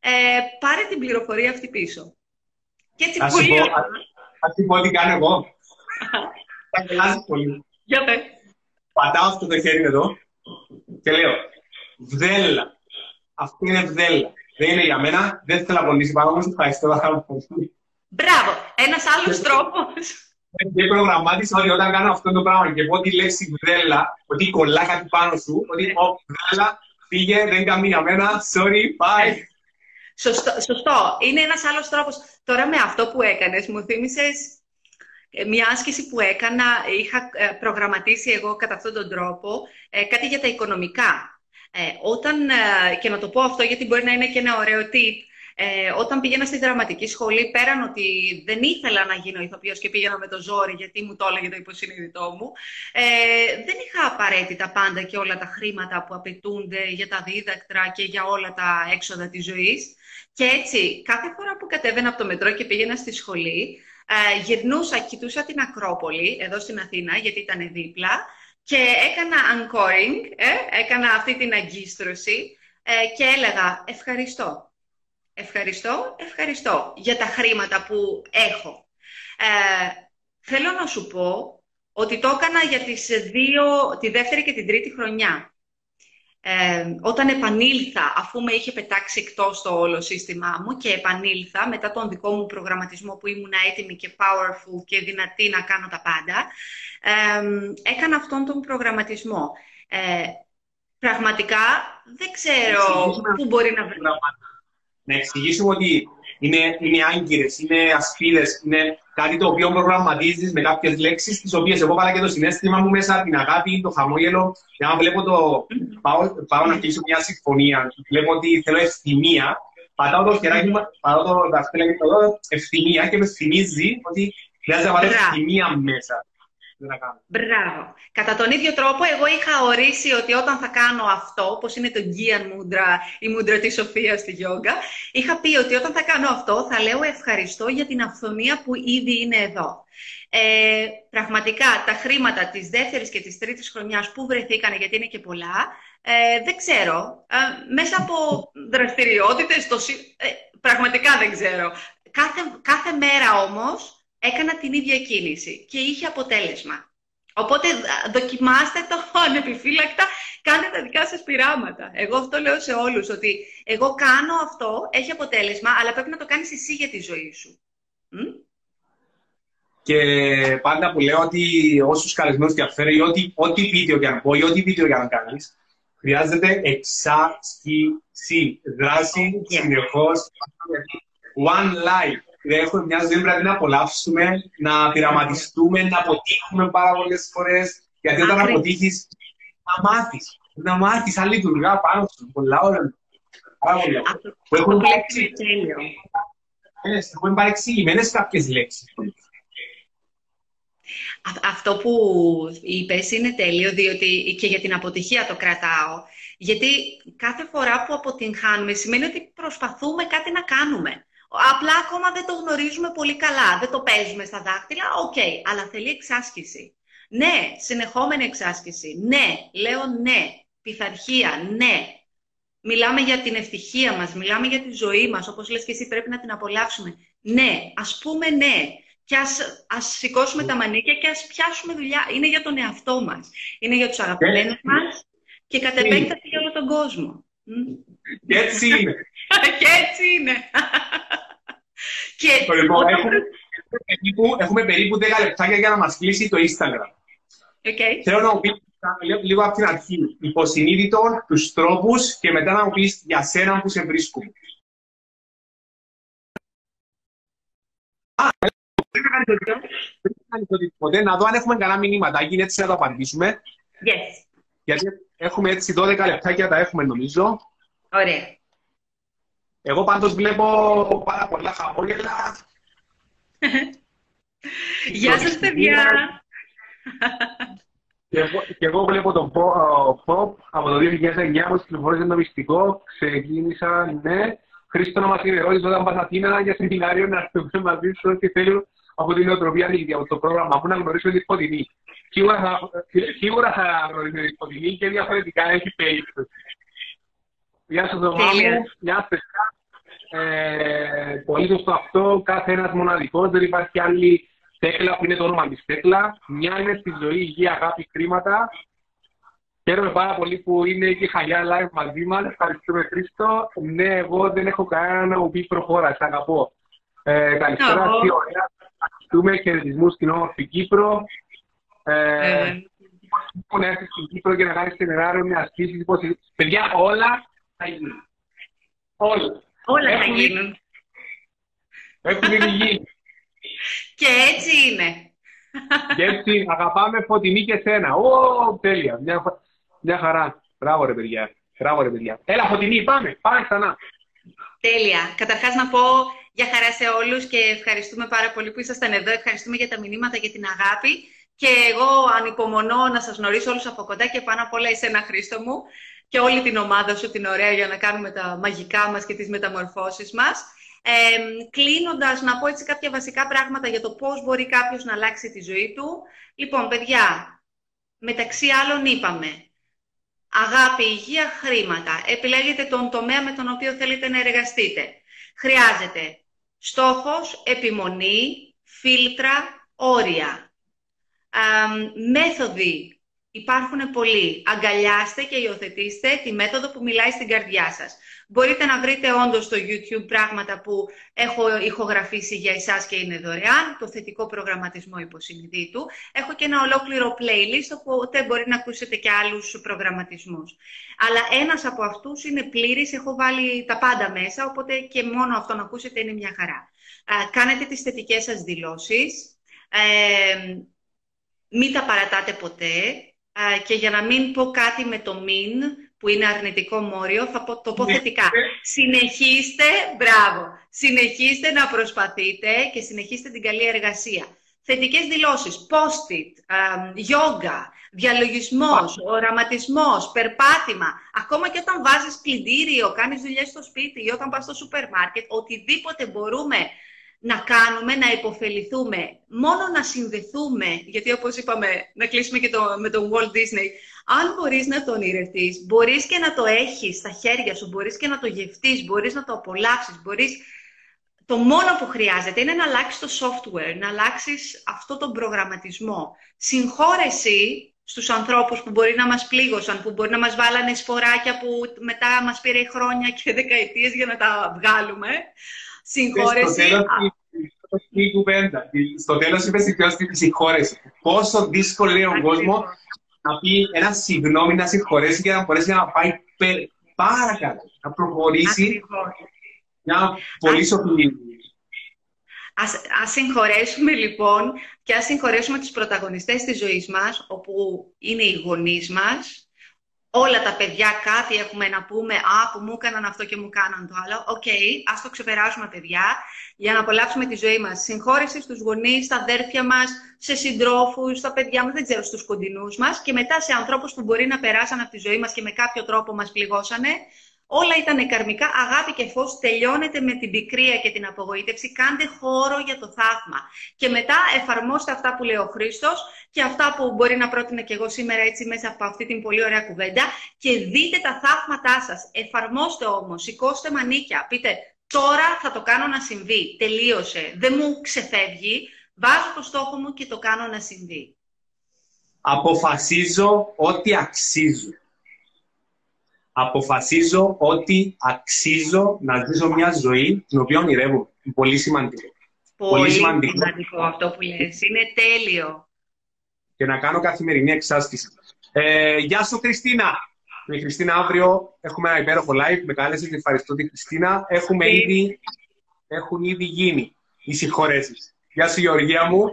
ε, πάρε την πληροφορία αυτή πίσω. Και έτσι ας πολύ... Πω, ας πω τι κάνω εγώ. Θα γελάσεις πολύ. Για πες. Πατάω αυτό το χέρι εδώ και λέω Βδέλα. Αυτή είναι βδέλα. Δεν είναι για μένα. Δεν θέλω να πονήσει πάνω μου. Ευχαριστώ πάρα πολύ. Μπράβο. Ένας άλλος τρόπος. Και προγραμμάτισα ότι όταν κάνω αυτό το πράγμα και πω τη λέξη βδέλα, ότι κολλά κάτι πάνω σου, ότι ο βδέλα πήγε, δεν κάνει για μένα, sorry, bye. Σωστό, σωστό. Είναι ένας άλλος τρόπος. Τώρα με αυτό που έκανες, μου θύμισες ε, μια άσκηση που έκανα, είχα ε, προγραμματίσει εγώ κατά αυτόν τον τρόπο ε, κάτι για τα οικονομικά. Όταν, και να το πω αυτό γιατί μπορεί να είναι και ένα ωραίο tip, όταν πήγαινα στη δραματική σχολή, πέραν ότι δεν ήθελα να γίνω ηθοποιός και πήγαινα με το ζόρι γιατί μου το έλεγε το υποσυνείδητό μου, δεν είχα απαραίτητα πάντα και όλα τα χρήματα που απαιτούνται για τα δίδακτρα και για όλα τα έξοδα της ζωής. Και έτσι, κάθε φορά που κατέβαινα από το μετρό και πήγαινα στη σχολή, ε, γυρνούσα, κοιτούσα την Ακρόπολη, εδώ στην Αθήνα, γιατί ήταν δίπλα, και έκανα anchoring, ε, έκανα αυτή την αγκίστρωση ε, και έλεγα ευχαριστώ. Ευχαριστώ, ευχαριστώ για τα χρήματα που έχω. Ε, θέλω να σου πω ότι το έκανα για τις δύο, τη δεύτερη και την τρίτη χρονιά όταν επανήλθα, αφού με είχε πετάξει εκτός το όλο σύστημά μου και επανήλθα μετά τον δικό μου προγραμματισμό που ήμουν έτοιμη και powerful και δυνατή να κάνω τα πάντα, έκανα αυτόν τον προγραμματισμό. Ε, πραγματικά δεν ξέρω πού μπορεί να βρει. Να εξηγήσουμε ότι είναι, είναι άγκυρες, είναι ασφίδες, είναι κάτι το οποίο προγραμματίζεις με κάποιες λέξεις, τις οποίες εγώ βάλα και το συνέστημα μου μέσα, την αγάπη, το χαμόγελο. Και αν βλέπω το. Πάω, πάω να αρχίσω μια συμφωνία. Βλέπω ότι θέλω ευθυμία. Πατάω το χεράκι μου, πατάω το δαχτυλάκι μου, ευθυμία και με θυμίζει ότι χρειάζεται να βάλω ευθυμία μέσα. Μπράβο. Κατά τον ίδιο τρόπο, εγώ είχα ορίσει ότι όταν θα κάνω αυτό, όπως είναι το Γκίαν Μούντρα, η μούντρα της Σοφίας στη γιόγκα, είχα πει ότι όταν θα κάνω αυτό θα λέω ευχαριστώ για την αυθονία που ήδη είναι εδώ. Ε, πραγματικά τα χρήματα της δεύτερης και της τρίτης χρονιάς που βρεθήκανε, γιατί είναι και πολλά, ε, δεν ξέρω. Ε, μέσα από δραστηριότητες, το, ε, πραγματικά δεν ξέρω. Κάθε, κάθε μέρα όμως έκανα την ίδια κίνηση και είχε αποτέλεσμα. Οπότε δοκιμάστε το ανεπιφύλακτα, κάντε τα δικά σας πειράματα. Εγώ αυτό λέω σε όλους, ότι εγώ κάνω αυτό, έχει αποτέλεσμα, αλλά πρέπει να το κάνεις εσύ για τη ζωή σου. Και πάντα που λέω ότι όσους καλεσμένους διαφέρει ή ό,τι, ό,τι βίντεο για να πω ή ό,τι βίντεο για να κάνεις, χρειάζεται εξάσκηση, δράση, συνεχώς, one life. Δηλαδή, έχουμε μια ζωή πρέπει να απολαύσουμε, να πειραματιστούμε, να αποτύχουμε πάρα πολλές φορές. Γιατί όταν αποτύχεις, να μάθεις. Να μάθεις αν λειτουργά πάνω σου. Πολλά ώρα. Πάρα πολλά. Που έχουν Έχουν παρεξηγημένε κάποιες λέξεις. Αυτό που είπες είναι τέλειο, διότι και για την αποτυχία το κρατάω. Γιατί κάθε φορά που αποτυγχάνουμε σημαίνει ότι προσπαθούμε κάτι να κάνουμε. Απλά ακόμα δεν το γνωρίζουμε πολύ καλά. Δεν το παίζουμε στα δάχτυλα. Οκ, αλλά θέλει εξάσκηση. Ναι, συνεχόμενη εξάσκηση. Ναι, λέω ναι. Πειθαρχία, ναι. Μιλάμε για την ευτυχία μας, μιλάμε για τη ζωή μας, όπως λες και εσύ πρέπει να την απολαύσουμε. Ναι, ας πούμε ναι. Και ας, ας σηκώσουμε τα μανίκια και ας πιάσουμε δουλειά. Είναι για τον εαυτό μας. Είναι για τους αγαπημένους μας και κατ' επέκταση για όλο τον κόσμο. Και έτσι είναι. Και έτσι είναι. και λοιπόν, έχουμε, περίπου, έχουμε περίπου 10 λεπτάκια για να μας κλείσει το Instagram. Okay. Θέλω να μου πεις λίγο από την αρχή, υποσυνείδητο, τους τρόπους και μετά να μου πεις για σένα που σε βρίσκουν. Ποτέ να δω αν έχουμε καλά μηνύματα, γίνει έτσι να το απαντήσουμε. Yes. Γιατί έχουμε έτσι 12 λεπτάκια, τα έχουμε νομίζω. Ωραία. Εγώ πάντως βλέπω πάρα πολλά χαμόγελα. Γεια σας, παιδιά! Και εγώ, και εγώ βλέπω τον pop από το 2009 που κυκλοφόρησε το μυστικό. Ξεκίνησα, ναι. Χρήστο να μας ενημερώσεις όταν πας Αθήνα για σεμινάριο να έρθουμε μαζί σου ό,τι θέλουν από την νοοτροπία από το πρόγραμμα που να γνωρίσουμε τη σκοτεινή. Σίγουρα θα, σίγουρα θα γνωρίσουμε τη σκοτεινή και διαφορετικά έχει περίπτωση. Γεια σας, Δωμά μου. Γεια σας, ε, πολύ σωστό αυτό. Κάθε ένας μοναδικός. Δεν υπάρχει άλλη Τέκλα που είναι το όνομα της Τέκλα. Μια είναι στη ζωή, υγεία, αγάπη, χρήματα. Χαίρομαι πάρα πολύ που είναι και η Χαγιά live μαζί μας. Ευχαριστούμε Χρήστο. Ναι, εγώ δεν έχω κανένα να μου πει προχώρα. Σ' αγαπώ. Ε, καλησπέρα, τι ωραία. Ευχαριστούμε χαιρετισμούς στην όμορφη Κύπρο. Ε, ε. να έρθεις στην Κύπρο και να κάνεις σεμινάριο με ασκήσεις. Παιδιά, όλα θα γίνουν. Όλα. Όλα θα γίνουν. Έχουν ήδη γίνει. Και έτσι είναι. Και έτσι αγαπάμε Φωτεινή και σένα. Ω, τέλεια. Μια, μια χαρά. Μπράβο ρε παιδιά. Μπράβο ρε παιδιά. Έλα Φωτεινή, πάμε. Πάμε ξανά. Τέλεια. Καταρχάς να πω για χαρά σε όλους και ευχαριστούμε πάρα πολύ που ήσασταν εδώ. Ευχαριστούμε για τα μηνύματα και την αγάπη. Και εγώ ανυπομονώ να σας γνωρίσω όλους από κοντά και πάνω απ' όλα εσένα Χρήστο μου και όλη την ομάδα σου την ωραία για να κάνουμε τα μαγικά μας και τις μεταμορφώσεις μας. Ε, κλείνοντας, να πω έτσι κάποια βασικά πράγματα για το πώς μπορεί κάποιος να αλλάξει τη ζωή του. Λοιπόν, παιδιά, μεταξύ άλλων είπαμε, αγάπη, υγεία, χρήματα. Επιλέγετε τον τομέα με τον οποίο θέλετε να εργαστείτε. Χρειάζεται στόχος, επιμονή, φίλτρα, όρια. μέθοδοι Υπάρχουν πολλοί. Αγκαλιάστε και υιοθετήστε τη μέθοδο που μιλάει στην καρδιά σας. Μπορείτε να βρείτε όντως στο YouTube πράγματα που έχω ηχογραφήσει για εσάς και είναι δωρεάν, το θετικό προγραμματισμό υποσυνειδήτου. Έχω και ένα ολόκληρο playlist, οπότε μπορεί να ακούσετε και άλλους προγραμματισμούς. Αλλά ένας από αυτούς είναι πλήρης, έχω βάλει τα πάντα μέσα, οπότε και μόνο αυτό να ακούσετε είναι μια χαρά. Κάνετε τις θετικές σας δηλώσεις. Ε, μην τα παρατάτε ποτέ και για να μην πω κάτι με το μην, που είναι αρνητικό μόριο, θα πω, το πω ναι. θετικά. Συνεχίστε, μπράβο, συνεχίστε να προσπαθείτε και συνεχίστε την καλή εργασία. Θετικές δηλώσεις, post-it, yoga, διαλογισμός, οραματισμός, περπάτημα. Ακόμα και όταν βάζεις πλυντήριο, κάνεις δουλειές στο σπίτι ή όταν πας στο σούπερ μάρκετ, οτιδήποτε μπορούμε να κάνουμε, να υποφεληθούμε, μόνο να συνδεθούμε, γιατί όπως είπαμε, να κλείσουμε και το, με τον Walt Disney, αν μπορείς να το ονειρευτείς, μπορείς και να το έχεις στα χέρια σου, μπορείς και να το γευτείς, μπορείς να το απολαύσεις, μπορείς... Το μόνο που χρειάζεται είναι να αλλάξεις το software, να αλλάξεις αυτό τον προγραμματισμό. Συγχώρεση στους ανθρώπους που μπορεί να μας πλήγωσαν, που μπορεί να μας βάλανε σποράκια που μετά μας πήρε χρόνια και δεκαετίες για να τα βγάλουμε. Συγχώρεση. Στο τέλος είπες τη συγχώρεση. Πόσο δύσκολο είναι ο κόσμος να πει ένα συγγνώμη, να συγχωρέσει και να μπορέσει να πάει πάρα κάτω. Να προχωρήσει μια πολύ σοφή Ας, ας συγχωρέσουμε λοιπόν και ας συγχωρέσουμε τους πρωταγωνιστές της ζωής μας, όπου είναι οι γονείς μας, όλα τα παιδιά κάτι έχουμε να πούμε, α, που μου έκαναν αυτό και μου κάναν το άλλο. Ok, okay, ας το ξεπεράσουμε παιδιά, για να απολαύσουμε τη ζωή μας. Συγχώρεσης στους γονείς, στα αδέρφια μας, σε συντρόφους, στα παιδιά μας, δεν ξέρω, στους κοντινούς μας και μετά σε ανθρώπους που μπορεί να περάσαν από τη ζωή μας και με κάποιο τρόπο μας πληγώσανε Όλα ήταν καρμικά, αγάπη και φως, τελειώνεται με την πικρία και την απογοήτευση, κάντε χώρο για το θαύμα. Και μετά εφαρμόστε αυτά που λέει ο Χρήστος και αυτά που μπορεί να πρότεινα και εγώ σήμερα έτσι μέσα από αυτή την πολύ ωραία κουβέντα. Και δείτε τα θαύματά σας. Εφαρμόστε όμως, σηκώστε μανίκια, πείτε τώρα θα το κάνω να συμβεί, τελείωσε, δεν μου ξεφεύγει, βάζω το στόχο μου και το κάνω να συμβεί. Αποφασίζω ότι αξίζω αποφασίζω ότι αξίζω να ζήσω μια ζωή την οποία ονειρεύω. Πολύ σημαντικό. Πολύ, σημαντικό. σημαντικό αυτό που λες. Είναι τέλειο. Και να κάνω καθημερινή εξάσκηση. Ε, γεια σου, Χριστίνα. Με Χριστίνα αύριο έχουμε ένα υπέροχο live. Με κάλεσε και ευχαριστώ τη Χριστίνα. Έχουμε ήδη, έχουν ήδη γίνει οι συγχωρέσεις. Γεια σου, Γεωργία μου.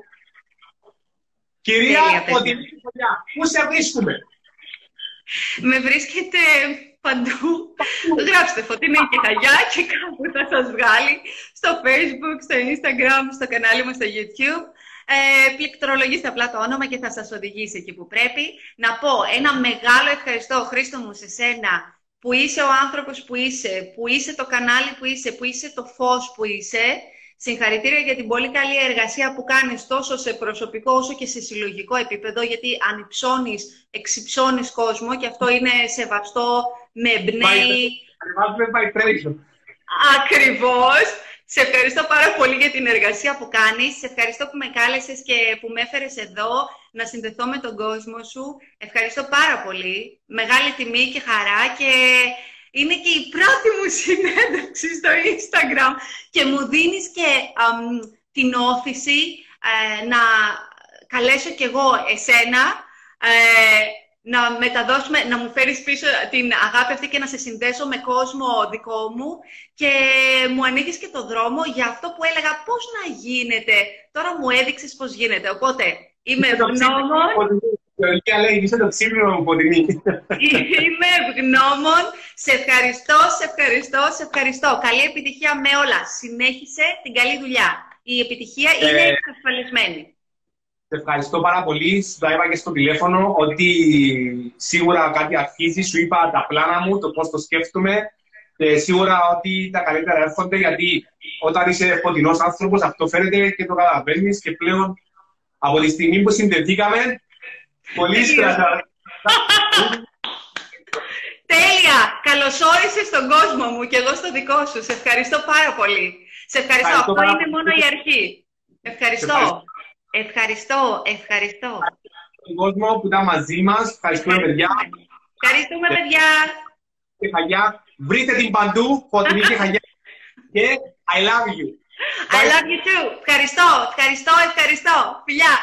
Κυρία πού σε βρίσκουμε; Με βρίσκεται παντού. Γράψτε Φωτεινή και Χαγιά και κάπου θα σας βγάλει στο Facebook, στο Instagram, στο κανάλι μου στο YouTube. Ε, πληκτρολογήστε απλά το όνομα και θα σας οδηγήσει εκεί που πρέπει. Να πω ένα μεγάλο ευχαριστώ, Χρήστο μου, σε σένα, που είσαι ο άνθρωπος που είσαι, που είσαι το κανάλι που είσαι, που είσαι το φως που είσαι. Συγχαρητήρια για την πολύ καλή εργασία που κάνεις τόσο σε προσωπικό όσο και σε συλλογικό επίπεδο, γιατί ανυψώνεις, εξυψώνεις κόσμο και αυτό είναι σεβαστό, με εμπνέει. Ακριβώς. Σε ευχαριστώ πάρα πολύ για την εργασία που κάνεις. Σε ευχαριστώ που με κάλεσες και που με έφερες εδώ να συνδεθώ με τον κόσμο σου. Ευχαριστώ πάρα πολύ. Μεγάλη τιμή και χαρά και είναι και η πρώτη μου συνέντευξη στο Instagram και μου δίνεις και την όθηση ε, να καλέσω κι εγώ εσένα ε, να μεταδώσουμε, να μου φέρεις πίσω την αγάπη αυτή και να σε συνδέσω με κόσμο δικό μου και μου ανοίγεις και το δρόμο για αυτό που έλεγα πώς να γίνεται. Τώρα μου έδειξες πώς γίνεται, οπότε είμαι ευγνώμων. Είμαι ευγνώμων. Σε ευχαριστώ, σε ευχαριστώ, σε ευχαριστώ. Καλή επιτυχία με όλα. Συνέχισε την καλή δουλειά. Η επιτυχία είναι ε, εξασφαλισμένη. Σε ευχαριστώ πάρα πολύ. Σου τα είπα και στο τηλέφωνο ότι σίγουρα κάτι αρχίζει. Σου είπα τα πλάνα μου, το πώς το σκέφτομαι. Και σίγουρα ότι τα καλύτερα έρχονται γιατί όταν είσαι φωτεινός άνθρωπος, αυτό φαίνεται και το καταλαβαίνεις. Και πλέον από τη στιγμή που συνδεθήκαμε, πολύ στρατά. Τέλεια! Καλώ όρισε στον κόσμο μου και εγώ στο δικό σου. Σε ευχαριστώ πάρα πολύ. Σε ευχαριστώ. ευχαριστώ Αυτό είναι μόνο η αρχή. ευχαριστώ. Ευχαριστώ, ευχαριστώ. Τον κόσμο που ήταν μαζί μας. Ευχαριστούμε, παιδιά. Ευχαριστούμε, παιδιά. Και χαγιά. Βρείτε την παντού, φωτεινή και χαγιά. Και I love you. I love you too. Ευχαριστώ, ευχαριστώ, ευχαριστώ. Φιλιά.